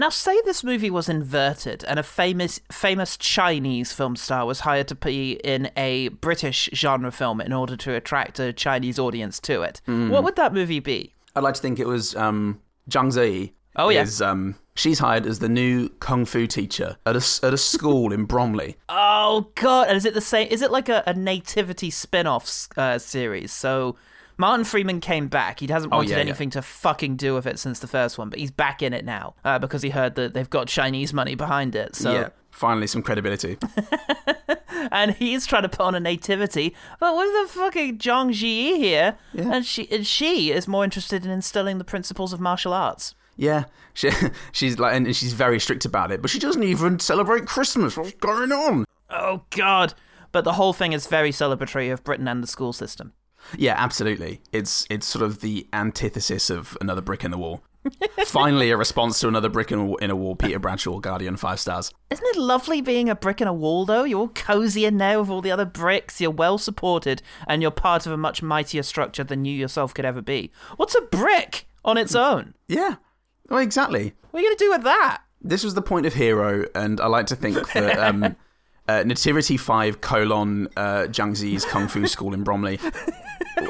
Now, say this movie was inverted and a famous famous Chinese film star was hired to be in a British genre film in order to attract a Chinese audience to it. Mm. What would that movie be? I'd like to think it was um, Zhang Ziyi. Oh, yeah. Is, um, she's hired as the new kung fu teacher at a, at a school in Bromley. Oh god, and is it the same? Is it like a, a nativity spin-off uh, series? So Martin Freeman came back. He hasn't Oh, wanted yeah, yeah. anything to fucking do with it since the first one, but he's back in it now uh, because he heard that they've got Chinese money behind it. So Yeah, finally some credibility. and he's trying to put on a nativity, but with the fucking Zhang Ziyi here, and she and she is more interested in instilling the principles of martial arts. Yeah, she, she's like, and she's very strict about it. But she doesn't even celebrate Christmas. What's going on? Oh god! But the whole thing is very celebratory of Britain and the school system. Yeah, absolutely. It's it's sort of the antithesis of another brick in the wall. Finally, a response to another brick in a, in a wall. Peter Bradshaw, Guardian, five stars. Isn't it lovely being a brick in a wall, though? You're all cozy in there with all the other bricks, you're well supported, and you're part of a much mightier structure than you yourself could ever be. What's a brick on its own? Yeah, well, exactly. What are you going to do with that? This was the point of Hero, and I like to think that um, uh, Nativity Five colon uh, Zhang Ziyi's Kung Fu School in Bromley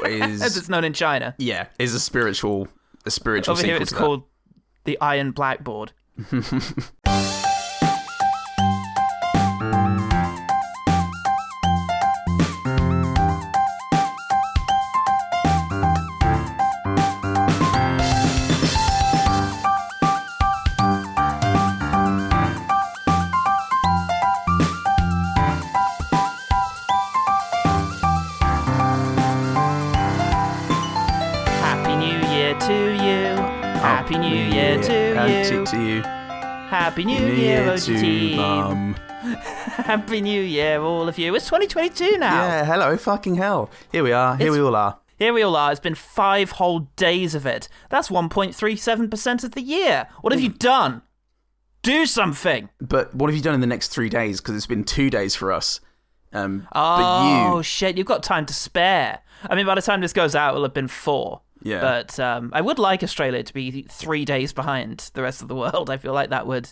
As it's known in China. yeah is a spiritual a spiritual Over sequel here it's called the Iron Blackboard. Happy New Year, OG to team. Mum. Happy New Year, all of you. It's 2022 now. Yeah, hello, fucking hell. Here we are. Here It's- we all are. Here we all are. It's been five whole days of it. That's 1.37% of the year. What have you done? Do something. But what have you done in the next three days? Because it's been two days for us. Um, Oh, but you, shit. You've got time to spare. I mean, by the time this goes out, it'll have been four. Yeah. But um, I would like Australia to be three days behind the rest of the world. I feel like that would.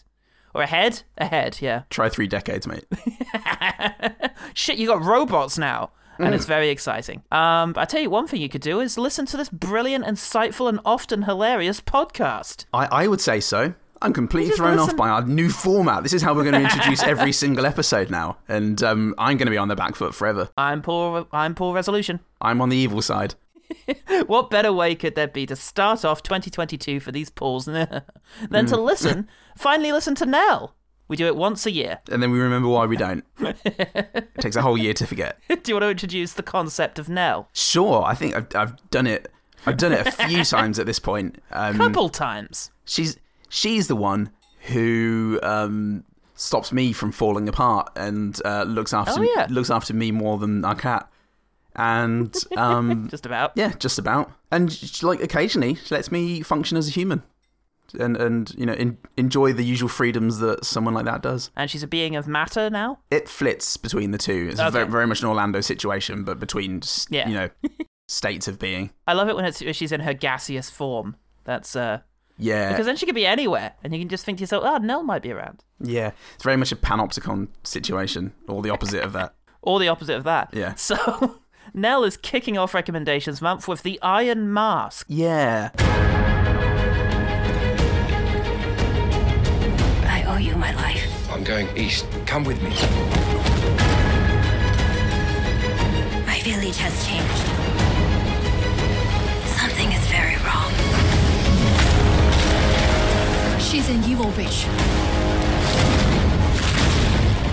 Or ahead? Ahead, yeah. try three decades, mate. Shit, you got robots now. And Mm. it's very exciting. Um, I tell you, one thing you could do is listen to this brilliant, insightful, and often hilarious podcast. I, I would say so. I'm completely thrown listen- off by our new format. This is how we're going to introduce every single episode now, and um, I'm going to be on the back foot forever. I'm poor. I'm poor resolution. I'm on the evil side. What better way could there be to start off 2022 for these pools than to Mm. listen, finally listen to Nell? We do it once a year. And then we remember why we don't. it takes a whole year to forget. do you want to introduce the concept of Nell? Sure, I think I've, I've done it. I've done it a few times at this point. Um, Couple times. she's she's the one who um, stops me from falling apart and uh, looks after Oh, yeah. looks after me more than our cat. And um, Just about. yeah, just about. And she, like occasionally, she lets me function as a human, and and you know in, enjoy the usual freedoms that someone like that does. And she's a being of matter now. It flits between the two. It's Okay. very, very much an Orlando situation, but between Yeah. you know states of being. I love it when it's, she's in her gaseous form. That's uh, Yeah, because then she could be anywhere, and you can just think to yourself, "Oh, Nell might be around." yeah. It's very much a panopticon situation, or the opposite of that. Or the opposite of that. Yeah. So, Nell is kicking off recommendations month with the Iron Mask. Yeah. I owe you my life. I'm going east. Come with me. My village has changed. Something is very wrong. She's an evil witch.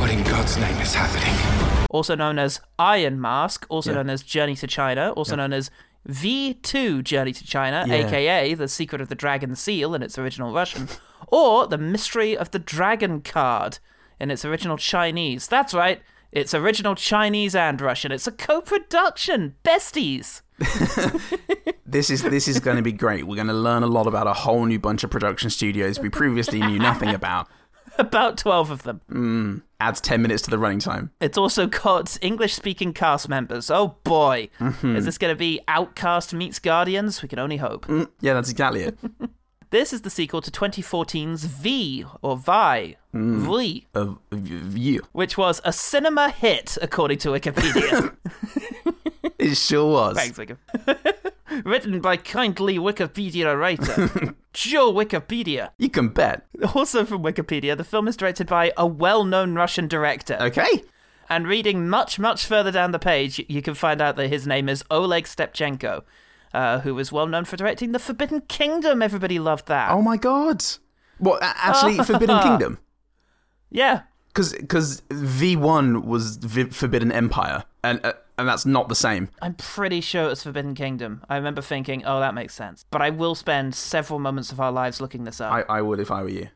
What in God's name is happening? Also known as Iron Mask, also Yeah. known as Journey to China, also known as V2 Journey to China, Yeah. aka The Secret of the Dragon Seal in its original Russian, or The Mystery of the Dragon Card in its original Chinese. That's right, it's original Chinese and Russian. It's a co production. Besties! This is this is going to be great. We're going to learn a lot about a whole new bunch of production studios we previously knew nothing about. About 12 of them. Mm, adds ten minutes to the running time. It's also got English speaking cast members. Oh boy. Mm-hmm. Is this going to be Outcast meets Guardians? We can only hope. Mm, yeah, that's exactly it. This is the sequel to 2014's V or Vi, mm. V, Of of you. which was a cinema hit according to Wikipedia. It sure was. Thanks, Wiki. Written by kindly Wikipedia writer Joe Wikipedia. You can bet. Also from Wikipedia, the film is directed by a well-known Russian director. Okay. And reading much, much further down the page, you can find out that his name is Oleg Stepchenko, uh, who was well known for directing The Forbidden Kingdom. Everybody loved that. Oh my god. What? Actually, Forbidden Kingdom. Yeah. Because V1 was v- Forbidden Empire, and uh, and that's not the same. I'm pretty sure it's Forbidden Kingdom. I remember thinking, oh, that makes sense. But I will spend several moments of our lives looking this up. I, I would if I were you.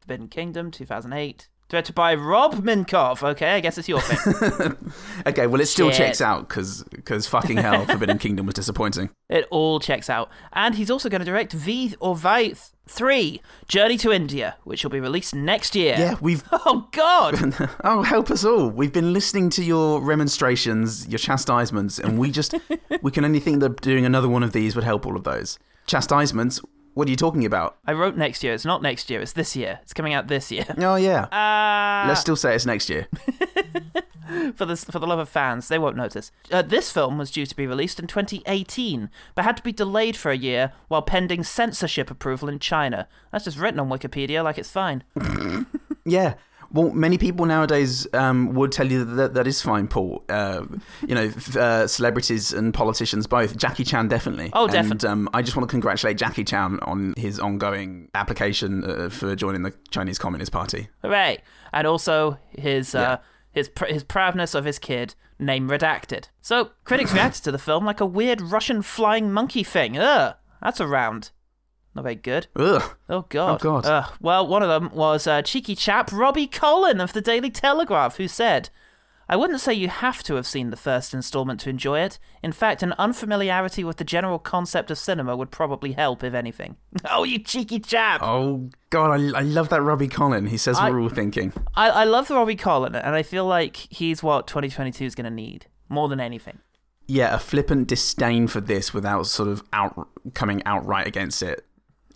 Forbidden Kingdom, 2008. Directed by Rob Minkoff. Okay, I guess it's your thing. Okay, well, it still Shit. checks out because cause fucking hell, Forbidden Kingdom was disappointing. it all checks out. And he's also going to direct V or Vi 3, Journey to India, which will be released next year. Yeah, we've. Oh, God. Oh, help us all. We've been listening to your remonstrations, your chastisements, and we just. we can only think that doing another one of these would help all of those. Chastisements? What are you talking about? I wrote next year. It's not next year. It's this year. It's coming out this year. Oh, yeah. Uh, Let's still say it's next year. for the for the love of fans, they won't notice. Uh, this film was due to be released in 2018, but had to be delayed for a year while pending censorship approval in China. That's just written on Wikipedia like it's fine. Yeah. Well, many people nowadays um, would tell you that that is fine, Paul. Uh, you know, uh, celebrities and politicians both. Jackie Chan definitely. Oh, And definitely. um, I just want to congratulate Jackie Chan on his ongoing application uh, for joining the Chinese Communist Party. Hooray! And also his uh, his pr- his proudness of his kid, name redacted. So critics reacted to the film like a weird Russian flying monkey thing. Ugh, that's around. Not very good. Ugh. Oh God. Oh, God. Ugh. well, one of them was uh, cheeky chap Robbie Collin of the Daily Telegraph, who said, "I wouldn't say you have to have seen the first installment to enjoy it. In fact, an unfamiliarity with the general concept of cinema would probably help, if anything." oh, you cheeky chap! Oh God, I, I love that Robbie Collin. He says I- we're all thinking. I, I love Robbie Collin, and I feel like he's what 2022 is going to need more than anything. Yeah, a flippant disdain for this without sort of out coming outright against it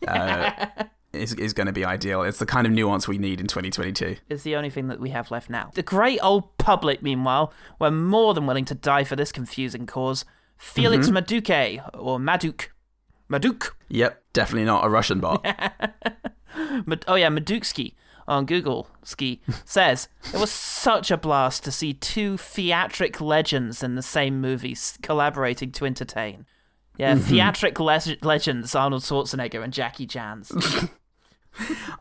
uh, is is going to be ideal. It's the kind of nuance we need in 2022. It's the only thing that we have left now. The great old public, meanwhile, were more than willing to die for this confusing cause. Felix Maduke, or Maduk. Maduk. Yep, definitely not a Russian bot. Oh yeah, Maduksky on Google Ski says it was such a blast to see two theatric legends in the same movie collaborating to entertain. Yeah, theatric le- legends Arnold Schwarzenegger and Jackie Chan's.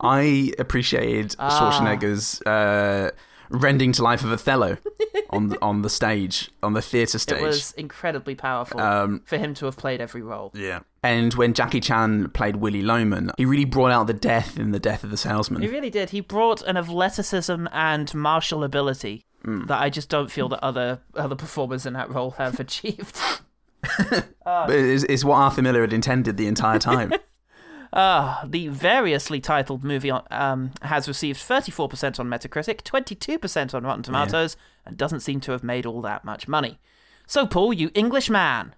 I appreciated Schwarzenegger's uh, rending to life of Othello on the, on the stage, on the theatre stage. It was incredibly powerful Um, for him to have played every role. Yeah. And when Jackie Chan played Willy Loman, he really brought out the death in the death of the Salesman. He really did. He brought an athleticism and martial ability that I just don't feel that other other performers in that role have achieved. But it's, it's what Arthur Miller had intended the entire time. Ah, the variously titled movie um, has received 34% on Metacritic, 22% on Rotten Tomatoes, and doesn't seem to have made all that much money. So, Paul, you English man,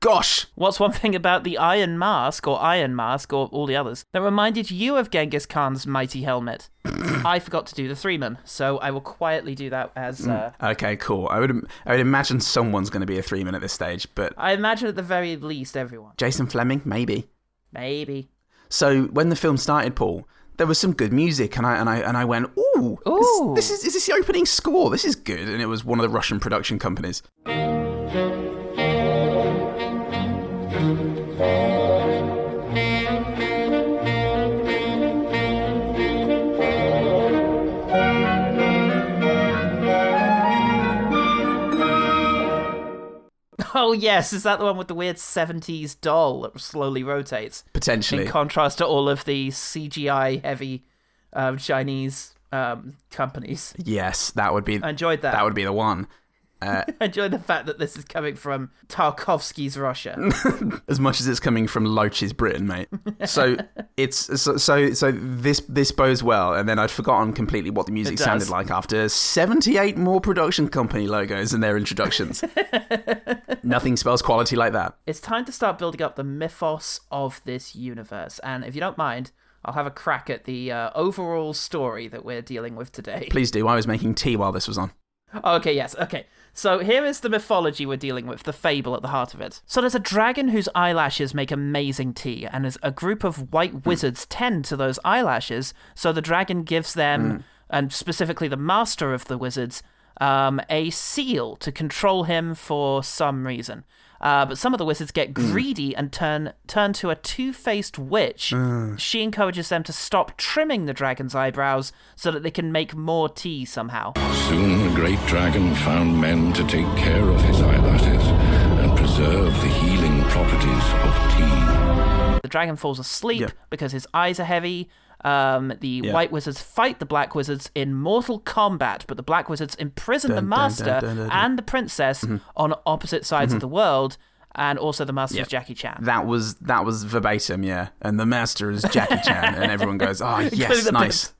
Gosh! what's one thing about the Iron Mask, or Iron Mask, or all the others, that reminded you of Genghis Khan's mighty helmet? I forgot to do the three-man, so I will quietly do that as. Uh, Okay, cool. I would I would imagine someone's going to be a three man at this stage, but I imagine at the very least everyone. Jason Flemyng, maybe. Maybe. So when the film started, Paul, there was some good music, and I and I and I went, ooh, this- Ooh. This, is is this the opening score? This is good, and it was one of the Russian production companies. Oh, yes, is that the one with the weird 70s doll that slowly rotates? Potentially, in contrast to all of the CGI heavy um, Chinese um, companies. yes, that would be I enjoyed that. that would be the one. I enjoy the fact that this is coming from Tarkovsky's Russia. as much as it's coming from Loach's Britain, mate. So it's so so, so this this bodes well, and then I'd forgotten completely what the music sounded like after seventy eight more production company logos and their introductions. Nothing spells quality like that. it's time to start building up the mythos of this universe. And if you don't mind, I'll have a crack at the uh, overall story that we're dealing with today. Please do. I was making tea while this was on. Okay, yes, okay. So here is the mythology we're dealing with, the fable at the heart of it. So there's a dragon whose eyelashes make amazing tea, and as a group of white wizards tend to those eyelashes, so the dragon gives them, and specifically the master of the wizards, um, a seal to control him for some reason. Uh, but some of the wizards get greedy and turn turn to a two-faced witch. She encourages them to stop trimming the dragon's eyebrows so that they can make more tea somehow. Soon the great dragon found men to take care of his eyelashes and preserve the healing properties of tea. The dragon falls asleep Yeah. because his eyes are heavy. Um, the Yeah. white wizards fight the black wizards in mortal combat, but the black wizards imprison the Dun, dun, master dun, dun, and the princess on opposite sides of the world, and also the master Yeah. is Jackie Chan. That was that was verbatim, yeah. And the master is Jackie Chan, and everyone goes, "Oh yes, nice."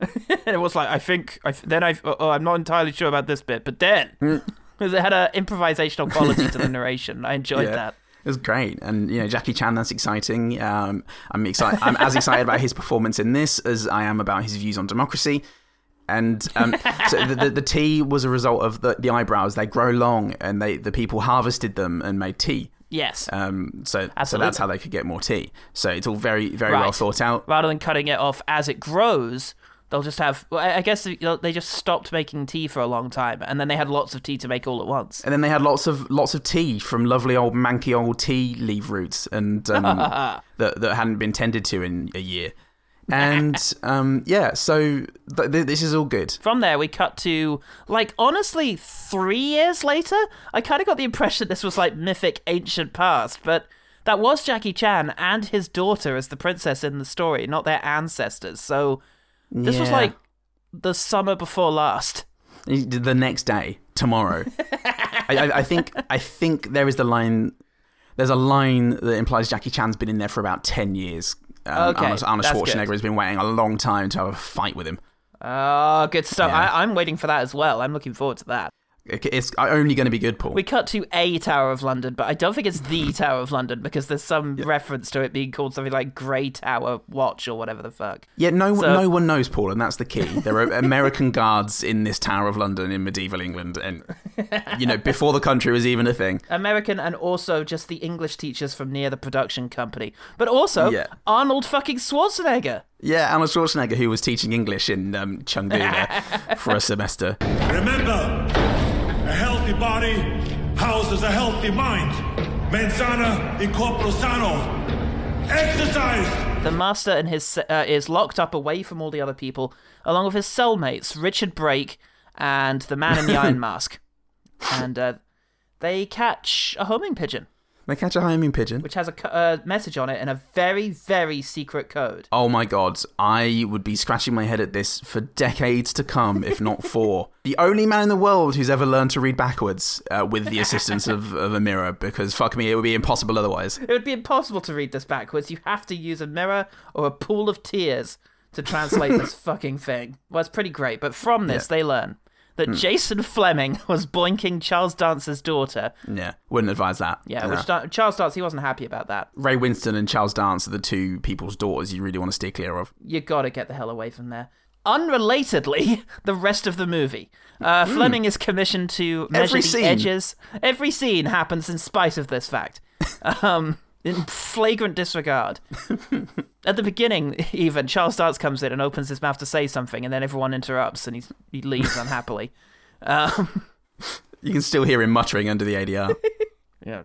and it was like, I think, I, then I, oh, I'm not entirely sure about this bit, but then Mm. because it had an improvisational quality to the narration. I enjoyed Yeah. that. It was great, and you know Jackie Chan. That's exciting. Um, I'm excited. I'm as excited about his performance in this as I am about his views on democracy. And um, so the, the, the tea was a result of the, the eyebrows. They grow long, and they the people harvested them and made tea. Yes. Um, so so that's how they could get more tea. So it's all very very well thought out. rather than cutting it off as it grows, they'll just have. Well, I I guess they they just stopped making tea for a long time, and then they had lots of tea to make all at once. And then they had lots of lots of tea from lovely old manky old tea leaf roots, and um, that that hadn't been tended to in a year. And um, yeah, so th- th- this is all good. From there, we cut to like honestly three years later. I kind of got the impression this was like mythic ancient past, but that was Jackie Chan and his daughter as the princess in the story, not their ancestors. So this was like the summer before last. the next day, tomorrow. I, I, I think I think there is the line. There's a line that implies Jackie Chan's been in there for about ten years. Um, Okay, Arnold, Arnold Schwarzenegger good. has been waiting a long time to have a fight with him. Oh, good stuff. Yeah. I, I'm waiting for that as well. I'm looking forward to that. It- It's only going to be good, Paul. We cut to a Tower of London, but I don't think it's the Tower of London because there's some reference to it being called something like Grey Tower Watch or whatever the fuck. Yeah, no, So- no one knows, Paul, and that's the key. There are American guards in this Tower of London in medieval England, and you know, before the country was even a thing. American and also just the English teachers from near the production company. But also Yeah. Arnold fucking Schwarzenegger. Yeah, Arnold Schwarzenegger, who was teaching English in um, Chengdu for a semester. Remember, a healthy body houses a healthy mind. Mens sana in corpore sano. Exercise! The master and his uh, is locked up away from all the other people, along with his cellmates Richard Brake and the man in the iron mask. And uh, they catch a homing pigeon, They catch a homing pigeon. which has a uh, message on it in a very, very secret code. Oh my god, I would be scratching my head at this for decades to come, if not for the only man in the world who's ever learned to read backwards uh, with the assistance of, of a mirror, because fuck me, it would be impossible otherwise. It would be impossible to read this backwards. You have to use a mirror or a pool of tears to translate this fucking thing. Well, it's pretty great, but from this, they learn that Jason Flemyng was boinking Charles Dance's daughter. Yeah, wouldn't advise that. Yeah, which Dan- Charles Dance, he wasn't happy about that. Ray Winstone and Charles Dance are the two people's daughters you really want to steer clear of. You gotta get the hell away from there. Unrelatedly, the rest of the movie. Uh, Flemyng is commissioned to measure Every the scene. edges. Every scene happens in spite of this fact. Um, in flagrant disregard. At the beginning, even, Charles Dance comes in and opens his mouth to say something, and then everyone interrupts and he's, he leaves unhappily. Um, You can still hear him muttering under the ADR. yeah.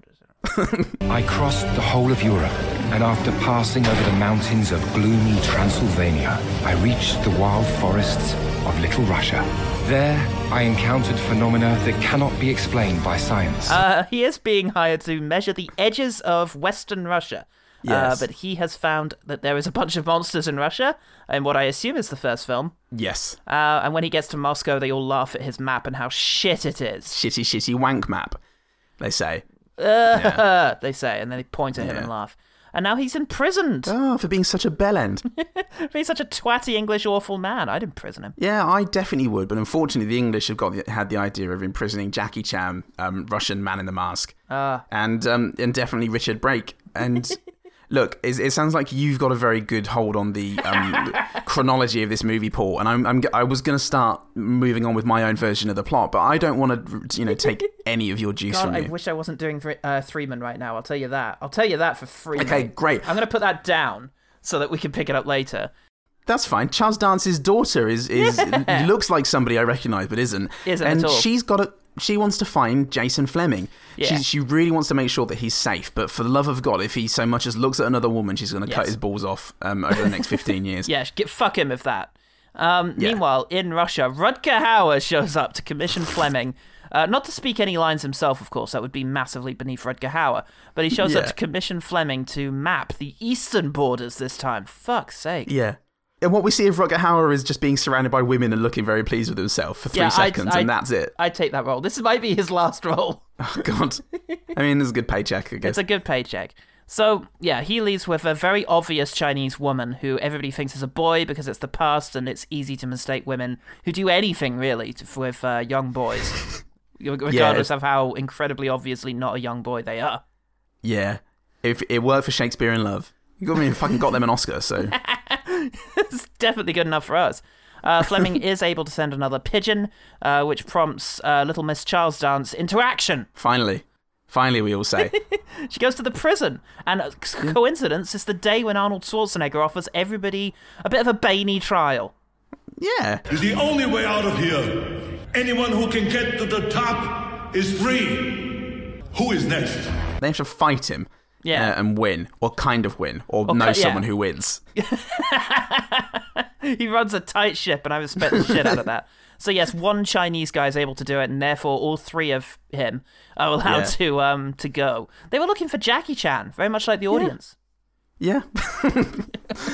I crossed the whole of Europe, and after passing over the mountains of gloomy Transylvania, I reached the wild forests of Little Russia. There, I encountered phenomena that cannot be explained by science. Uh, he is being hired to measure the edges of Western Russia. Yes. but he has found that there is a bunch of monsters in Russia, in what I assume is the first film. Yes. Uh, and when he gets to Moscow, they all laugh at his map and how shit it is. Shitty, shitty wank map, they say. Uh, they say, and then they point at him Yeah. and laugh. And now he's imprisoned. Oh, for being such a bellend. being such a twatty English awful man. I'd imprison him. yeah, I definitely would, but unfortunately, the English have got the, had the idea of imprisoning Jackie Chan, um, Russian man in the mask, Ah. and um, and definitely Richard Brake. And look, it, it sounds like you've got a very good hold on the um, chronology of this movie, Paul. And I'm, I'm I was going to start moving on with my own version of the plot, but I don't want to, you know, take any of your juice God, from I you. wish I wasn't doing Thre- uh, Threeman right now. I'll tell you that. I'll tell you that for free. Okay, mate. great. I'm going to put that down so that we can pick it up later. That's fine. Charles Dance's daughter is is looks like somebody I recognise, but isn't. Isn't and at all. she's got a. She wants to find Jason Flemyng. Yeah. She, she really wants to make sure that he's safe. But for the love of God, if he so much as looks at another woman, she's going to cut his balls off um, over the next fifteen years. Yeah, get fuck him if that. Um, Yeah. Meanwhile, in Russia, Rutger Hauer shows up to commission Flemyng. Uh, not to speak any lines himself, of course, that would be massively beneath Rutger Hauer. But he shows up to commission Flemyng to map the eastern borders this time. Fuck's sake. Yeah. And what we see of Rutger Hauer is just being surrounded by women and looking very pleased with himself for three Yeah, I'd- seconds, I'd- and that's it. I'd take that role. This might be his last role. Oh, God. I mean, there's a good paycheck, I guess. It's a good paycheck. So, yeah, he leaves with a very obvious Chinese woman who everybody thinks is a boy because it's the past and it's easy to mistake women who do anything, really, to, with uh, young boys, regardless it's- of how incredibly obviously not a young boy they are. Yeah. If it worked for Shakespeare in Love, you got me fucking got them an Oscar, so It's definitely good enough for us. Uh, Flemyng is able to send another pigeon, uh, which prompts uh, Little Miss Charles Dance into action. finally. Finally, we all say. She goes to the prison, and c- coincidence, it's the day when Arnold Schwarzenegger offers everybody a bit of a Bainey trial. Yeah. is the only way out of here. Anyone who can get to the top is free. Who is next? They have to fight him. Yeah. uh, and win, or kind of win, or, know ki- yeah. someone who wins. he runs a tight ship, and I respect the shit out of that. So yes, one Chinese guy is able to do it, and therefore all three of him are allowed Yeah. to um to go. They were looking for Jackie Chan, very much like the audience. Yeah.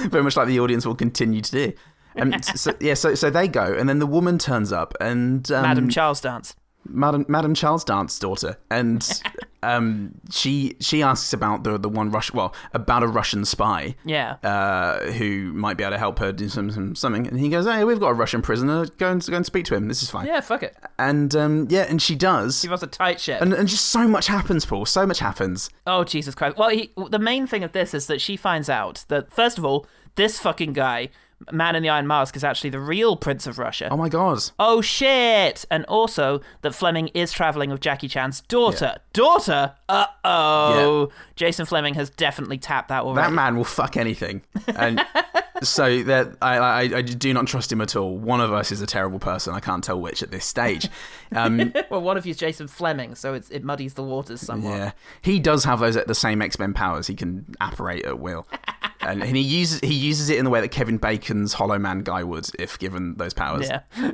Very much like the audience will continue to do. Um, so, yeah, so so they go, and then the woman turns up, and um, Madam Charles Dance. Madam Madam Charles Dance's daughter, and um, she she asks about the the one Rush well about a Russian spy, Yeah. uh, who might be able to help her do some, some something, and he goes, "Hey, we've got a Russian prisoner. Go and go and speak to him. This is fine." yeah, fuck it. And um, yeah, and she does, He runs a tight ship. and and just so much happens, Paul. So much happens. Oh Jesus Christ! Well, he, the main thing of this is that she finds out that first of all, this fucking guy, man in the iron mask, is actually the real Prince of Russia. Oh my god. Oh shit! And also that Flemyng is traveling with Jackie Chan's daughter. Daughter? Uh oh. Jason Flemyng has definitely tapped that already. That man will fuck anything, and so that I, I I do not trust him at all. One of us is a terrible person. I can't tell which at this stage. Um, Well, one of you's Jason Flemyng, so it's, it muddies the waters somewhat. yeah, he does have those the same X Men powers. He can apparate at will, and, and he uses he uses it in the way that Kevin Bacon's Hollow Man guy would if given those powers. Yeah.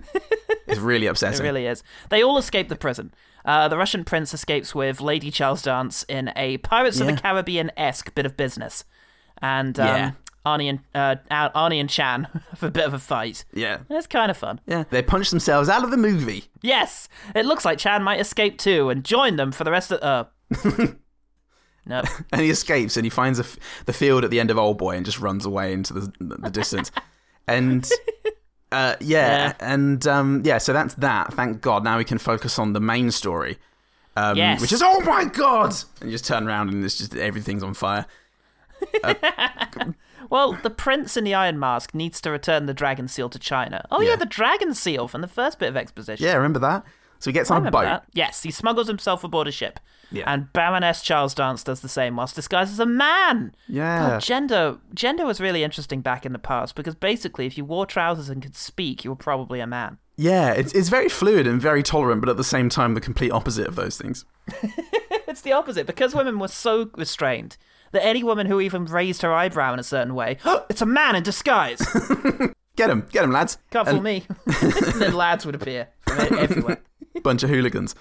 It's really upsetting. It really is. They all escape the prison. Uh, the Russian prince escapes with Lady Charles Dance in a Pirates of the Caribbean esque bit of business. And um, Yeah. Arnie and uh, Arnie and Chan have a bit of a fight. yeah, It's kind of fun. yeah. They punch themselves out of the movie. Yes, it looks like Chan might escape too and join them for the rest of. Uh, no, and he escapes and he finds a f- the field at the end of Old Boy and just runs away into the, the distance. And uh, yeah, Yeah. and um, yeah, so that's that. Thank God. Now we can focus on the main story, um, Yes. which is oh my God! And you just turn around and it's just everything's on fire. Well, the prince in the Iron Mask needs to return the dragon seal to China. Oh yeah, Yeah. the dragon seal from the first bit of exposition. Yeah, remember that? So he gets on a boat. that. Yes, he smuggles himself aboard a ship. Yeah. And Baroness Charles Dance does the same whilst disguised as a man. Yeah. God, gender gender was really interesting back in the past because basically if you wore trousers and could speak, you were probably a man. Yeah, it's it's very fluid and very tolerant, but at the same time, the complete opposite of those things. It's the opposite because women were so restrained that any woman who even raised her eyebrow in a certain way, it's a man in disguise. Get him, get him, lads! Can't fool me. and then lads would appear from everywhere. bunch of hooligans.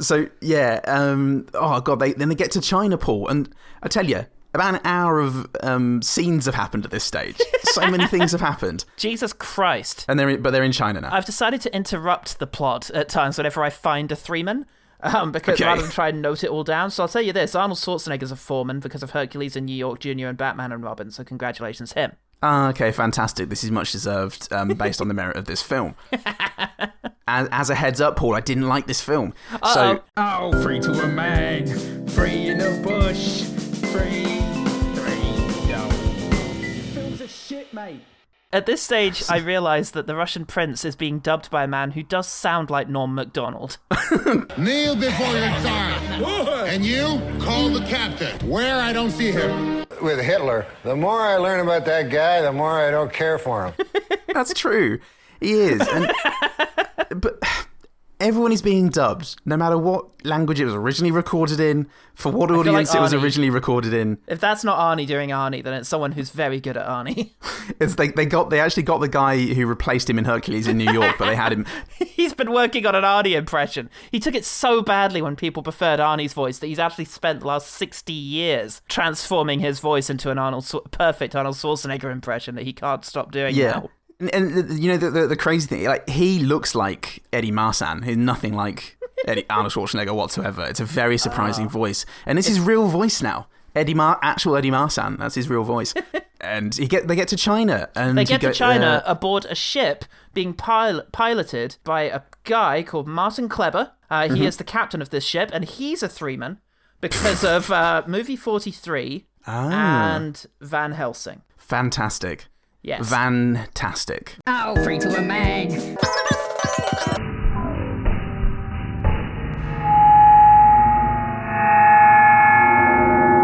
So yeah, um, oh god, they then they get to China, Paul, and I tell you, about an hour of um, scenes have happened at this stage. so many things have happened, Jesus Christ. and they're in, but they're in China now. I've decided to interrupt the plot at times whenever I find a threeman. Um, because Okay. rather than try and note it all down, so I'll tell you this: Arnold Schwarzenegger's a foreman because of Hercules and New York Jr. and Batman and Robin. So congratulations, him. Ah, okay, fantastic. This is much deserved um, based on the merit of this film. As, as a heads up, Paul, I didn't like this film. So Oh, free to a man, free in the bush, free, free, yo. Film's a shit, mate. At this stage, I realise that the Russian prince is being dubbed by a man who does sound like Norm Macdonald. Kneel before your Tsar. And you call the captain. Where I don't see him. with Hitler. The more I learn about that guy, the more I don't care for him. that's true. He is. And, but everyone is being dubbed, no matter what language it was originally recorded in, for what like audience it was originally recorded in. If that's not Arnie doing Arnie, then it's someone who's very good at Arnie. It's they, they got they actually got the guy who replaced him in Hercules in New York, but they had him he's been working on an Arnie impression. He took it so badly when people preferred Arnie's voice that he's actually spent the last 60 years transforming his voice into an Arnold perfect Arnold Schwarzenegger impression that he can't stop doing Yeah. now. And, and, uh, you know the, the the crazy thing, like he looks like Eddie Marsan. He's nothing like Eddie Arnold Schwarzenegger whatsoever. It's a very surprising voice, and it's his real voice now. Eddie Mar, actual Eddie Marsan. That's his real voice. and he get they get to China, and They he get to go- China uh, aboard a ship being pil- piloted by a guy called Martin Klebba. Uh, Mm-hmm. he is the captain of this ship, and he's a three-man because of uh, movie 43 Ah. and Van Helsing. fantastic, Yes. fantastic. Oh, free to a man.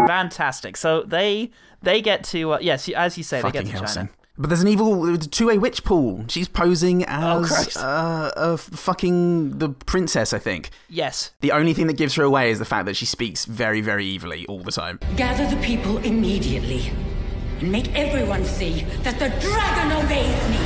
Fantastic. So they they get to uh, yes, as you say, they get to Helsing. China. But there's an evil two-way witch pool. She's posing as Christ. uh, a fucking the princess, I think. Yes. The only thing that gives her away is the fact that she speaks very, very evilly all the time. Gather the people immediately and make everyone see that the dragon obeys me.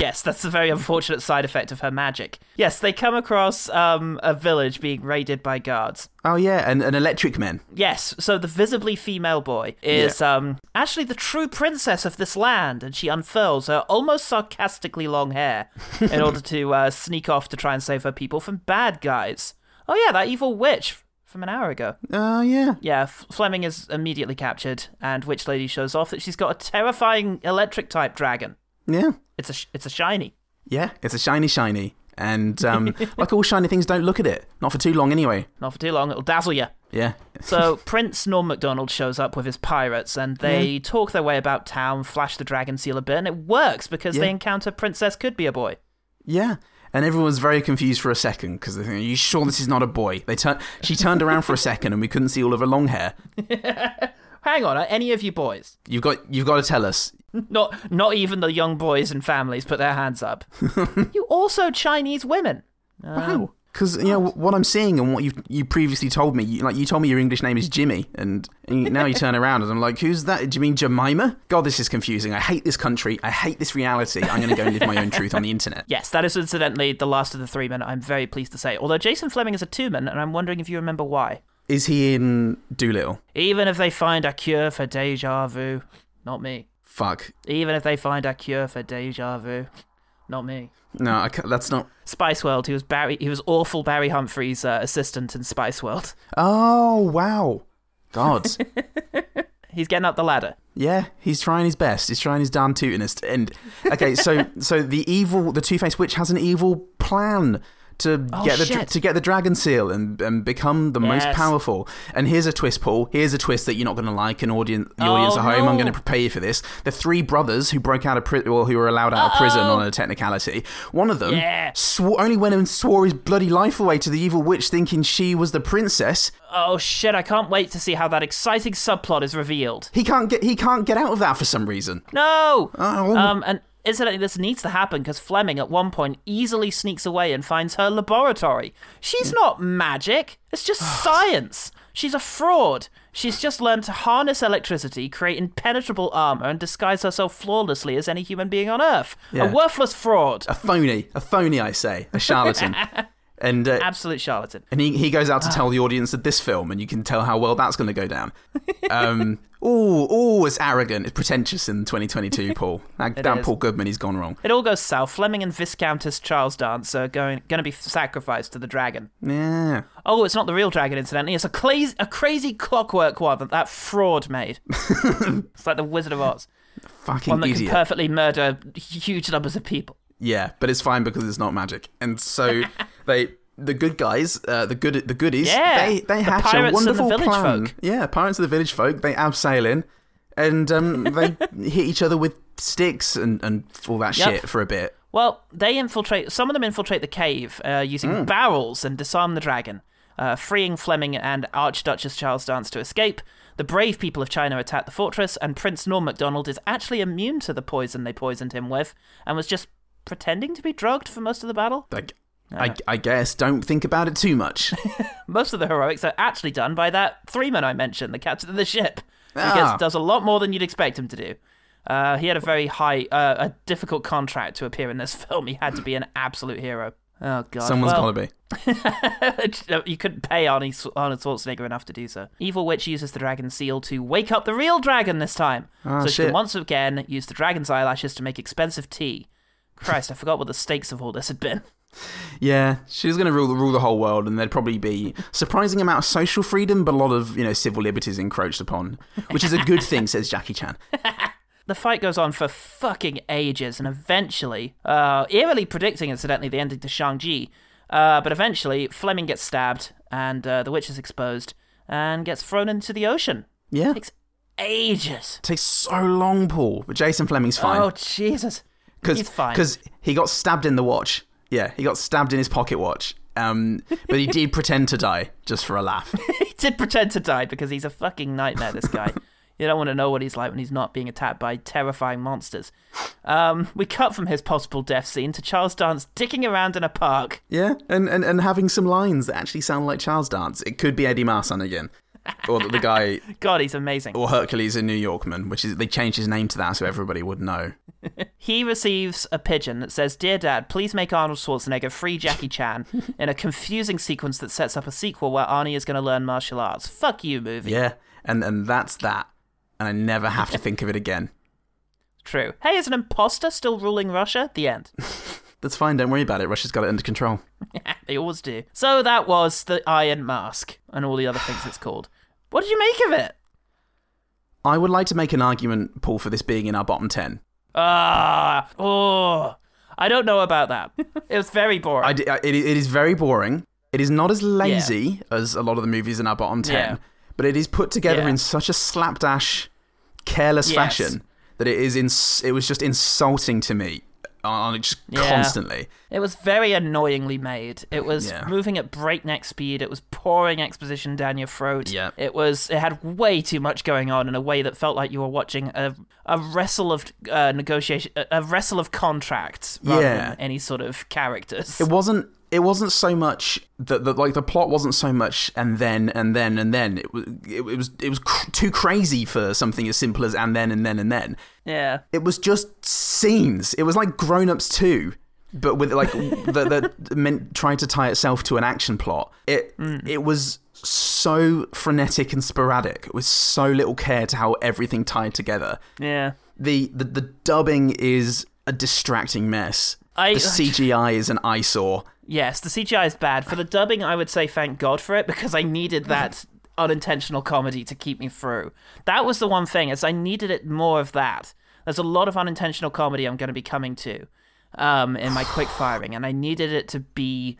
Yes, that's a very unfortunate side effect of her magic. Yes, they come across um, a village being raided by guards. Oh yeah, and, and electric men. Yes, so the visibly female boy is um actually the true princess of this land, and she unfurls her almost sarcastically long hair in order to uh, sneak off to try and save her people from bad guys. Oh yeah, that evil witch from an hour ago. Oh yeah. Yeah, F- Flemyng is immediately captured, and Witch Lady shows off that she's got a terrifying electric type dragon. Yeah. It's a sh- it's a shiny. Yeah. It's a shiny shiny. And um, like all shiny things, don't look at it. Not for too long anyway. Not for too long, it'll dazzle you. Yeah. So Prince Norm Macdonald shows up with his pirates, and they talk their way about town, flash the dragon seal a bit, and it works because they encounter Princess Could Be a Boy. Yeah. And everyone was very confused for a second because they think, "Are you sure this is not a boy?" They turn. She turned around for a second, and we couldn't see all of her long hair. Hang on, are any of you boys? You've got. You've got to tell us. Not not even the young boys and families put their hands up. you also Chinese women. Wow. Because you know what I'm seeing and what you you previously told me, you, like you told me your English name is Jimmy, and, and now you turn around and I'm like, who's that? Do you mean Jemima? God, this is confusing. I hate this country. I hate this reality. I'm going to go and live my own truth on the internet. Yes, that is incidentally the last of the three men, I'm very pleased to say. Although Jason Flemyng is a two man, and I'm wondering if you remember why. Is he in Doolittle? Even if they find a cure for deja vu, not me. Fuck. Even if they find a cure for deja vu, not me. No, that's not. Spice World. He was Barry. He was awful Barry Humphries' uh, assistant in Spice World. Oh wow. God. He's getting up the ladder. Yeah, he's trying his best. He's trying his darn tootinest. And okay, so so the evil, the Two Faced Witch has an evil plan to Oh, get the shit. to get the dragon seal and, and become the most powerful. And here's a twist, Paul. Here's a twist that you're not going to like. An audience, the Oh, audience at home, I'm going to prepare you for this. The three brothers who broke out of prison, or who were allowed out of prison on a technicality. One of them Yeah. swore, only went and swore his bloody life away to the evil witch, thinking she was the princess. Oh shit! I can't wait to see how that exciting subplot is revealed. He can't get he can't get out of that for some reason. No. Oh. Um, and incidentally, this needs to happen because Flemyng at one point easily sneaks away and finds her laboratory. She's mm. not magic. It's just science. She's a fraud. She's just learned to harness electricity, create impenetrable armor, and disguise herself flawlessly as any human being on Earth. Yeah. A worthless fraud. A phony, a phony, I say, a charlatan. And uh, Absolute charlatan. and he, he goes out to tell the audience of this film, and you can tell how well that's going to go down. Um, oh, oh, it's arrogant, it's pretentious in 2022, Paul. That, It that is. Paul Goodman, he's gone wrong. It all goes south. Flemyng and Viscountess Charles Dance are going going to be sacrificed to the dragon. Yeah. Oh, it's not the real dragon, incidentally. It's a crazy, a crazy clockwork one that that fraud made. it's like the Wizard of Oz, Fucking one that can perfectly murder huge numbers of people. Yeah, but it's fine because it's not magic. And so they the good guys, uh, the good the goodies, Yeah, they they the hatch pirates a and the wonderful village plan. folk. Yeah, pirates of the village folk, they abseil in and um, they hit each other with sticks and, and all that Yep. shit for a bit. Well, they infiltrate. Some of them infiltrate the cave uh, using Hmm. barrels and disarm the dragon, uh, freeing Flemyng and Archduchess Charles Dance to escape. The brave people of China attack the fortress, and Prince Norm Macdonald is actually immune to the poison they poisoned him with, and was just pretending to be drugged for most of the battle. Like I, I guess don't think about it too much. Most of the heroics are actually done by that three-man I mentioned, the captain of the ship. He Ah. gets, does a lot more than you'd expect him to do. Uh, he had a very high, uh, a difficult contract to appear in this film. He had to be an absolute hero. Oh god, Someone's well, got to be. you couldn't pay Arnie, Arnold Schwarzenegger enough to do so. Evil Witch uses the dragon seal to wake up the real dragon this time. Ah, so she can once again use the dragon's eyelashes to make expensive tea. Christ, I forgot what the stakes of all this had been. Yeah, she was going to rule rule the whole world, and there'd probably be surprising amount of social freedom, but a lot of you know civil liberties encroached upon, which is a good thing, says Jackie Chan. The fight goes on for fucking ages, and eventually, uh, eerily predicting, incidentally, the ending to Shang-Chi, uh, but eventually, Flemyng gets stabbed, and uh, the witch is exposed, and gets thrown into the ocean. Yeah, Takes ages. takes so long, Paul. But Jason Flemyng's fine. Oh, Jesus. He's fine. Because he got stabbed in the watch. Yeah, he got stabbed in his pocket watch. Um, but he did pretend to die just for a laugh. he did pretend to die because he's a fucking nightmare, this guy. you don't want to know what he's like when he's not being attacked by terrifying monsters. Um, we cut from his possible death scene to Charles Dance dicking around in a park. Yeah, and, and, and having some lines that actually sound like Charles Dance. It could be Eddie Marsan again. Or the guy, God, he's amazing. or Hercules in New Yorkman, which is, they changed his name to that so everybody would know. He receives a pigeon that says, Dear Dad, please make Arnold Schwarzenegger free Jackie Chan in a confusing sequence that sets up a sequel where Arnie is going to learn martial arts. Fuck you, movie. Yeah, and, and that's that. And I never have to think of it again. True. Hey, is an imposter still ruling Russia? The end. That's fine, don't worry about it. Russia's got it under control. they always do. So that was the Iron Mask and all the other things it's called. What did you make of it? I would like to make an argument, Paul, for this being in our bottom 10. Ah, oh, I don't know about that. It was very boring. I, it, it is very boring. It is not as lazy as a lot of the movies in our bottom 10, Yeah. but it is put together Yeah. in such a slapdash, careless Yes. fashion that it is ins- it was just insulting to me on on- just Yeah. constantly. It was very annoyingly made. It was Yeah. moving at breakneck speed. It was pouring exposition down your throat. Yeah. It was. It had way too much going on in a way that felt like you were watching a a wrestle of uh, negotiation, a, a wrestle of contracts rather Yeah. than any sort of characters. It wasn't. It wasn't so much that the, like the plot wasn't so much and then and then and then it was it, it was it was cr- too crazy for something as simple as and then and then and then yeah. it was just scenes. It was like Grown Ups too but with like that that meant trying to tie itself to an action plot. It mm. it was so frenetic and sporadic. With so little care to how everything tied together. Yeah. The the, the dubbing is a distracting mess. I- the CGI is an eyesore. Yes, the CGI is bad. For the dubbing, I would say thank God for it because I needed that unintentional comedy to keep me through. That was the one thing is I needed it more of that. There's a lot of unintentional comedy I'm going to be coming to um, in my quick firing, and I needed it to be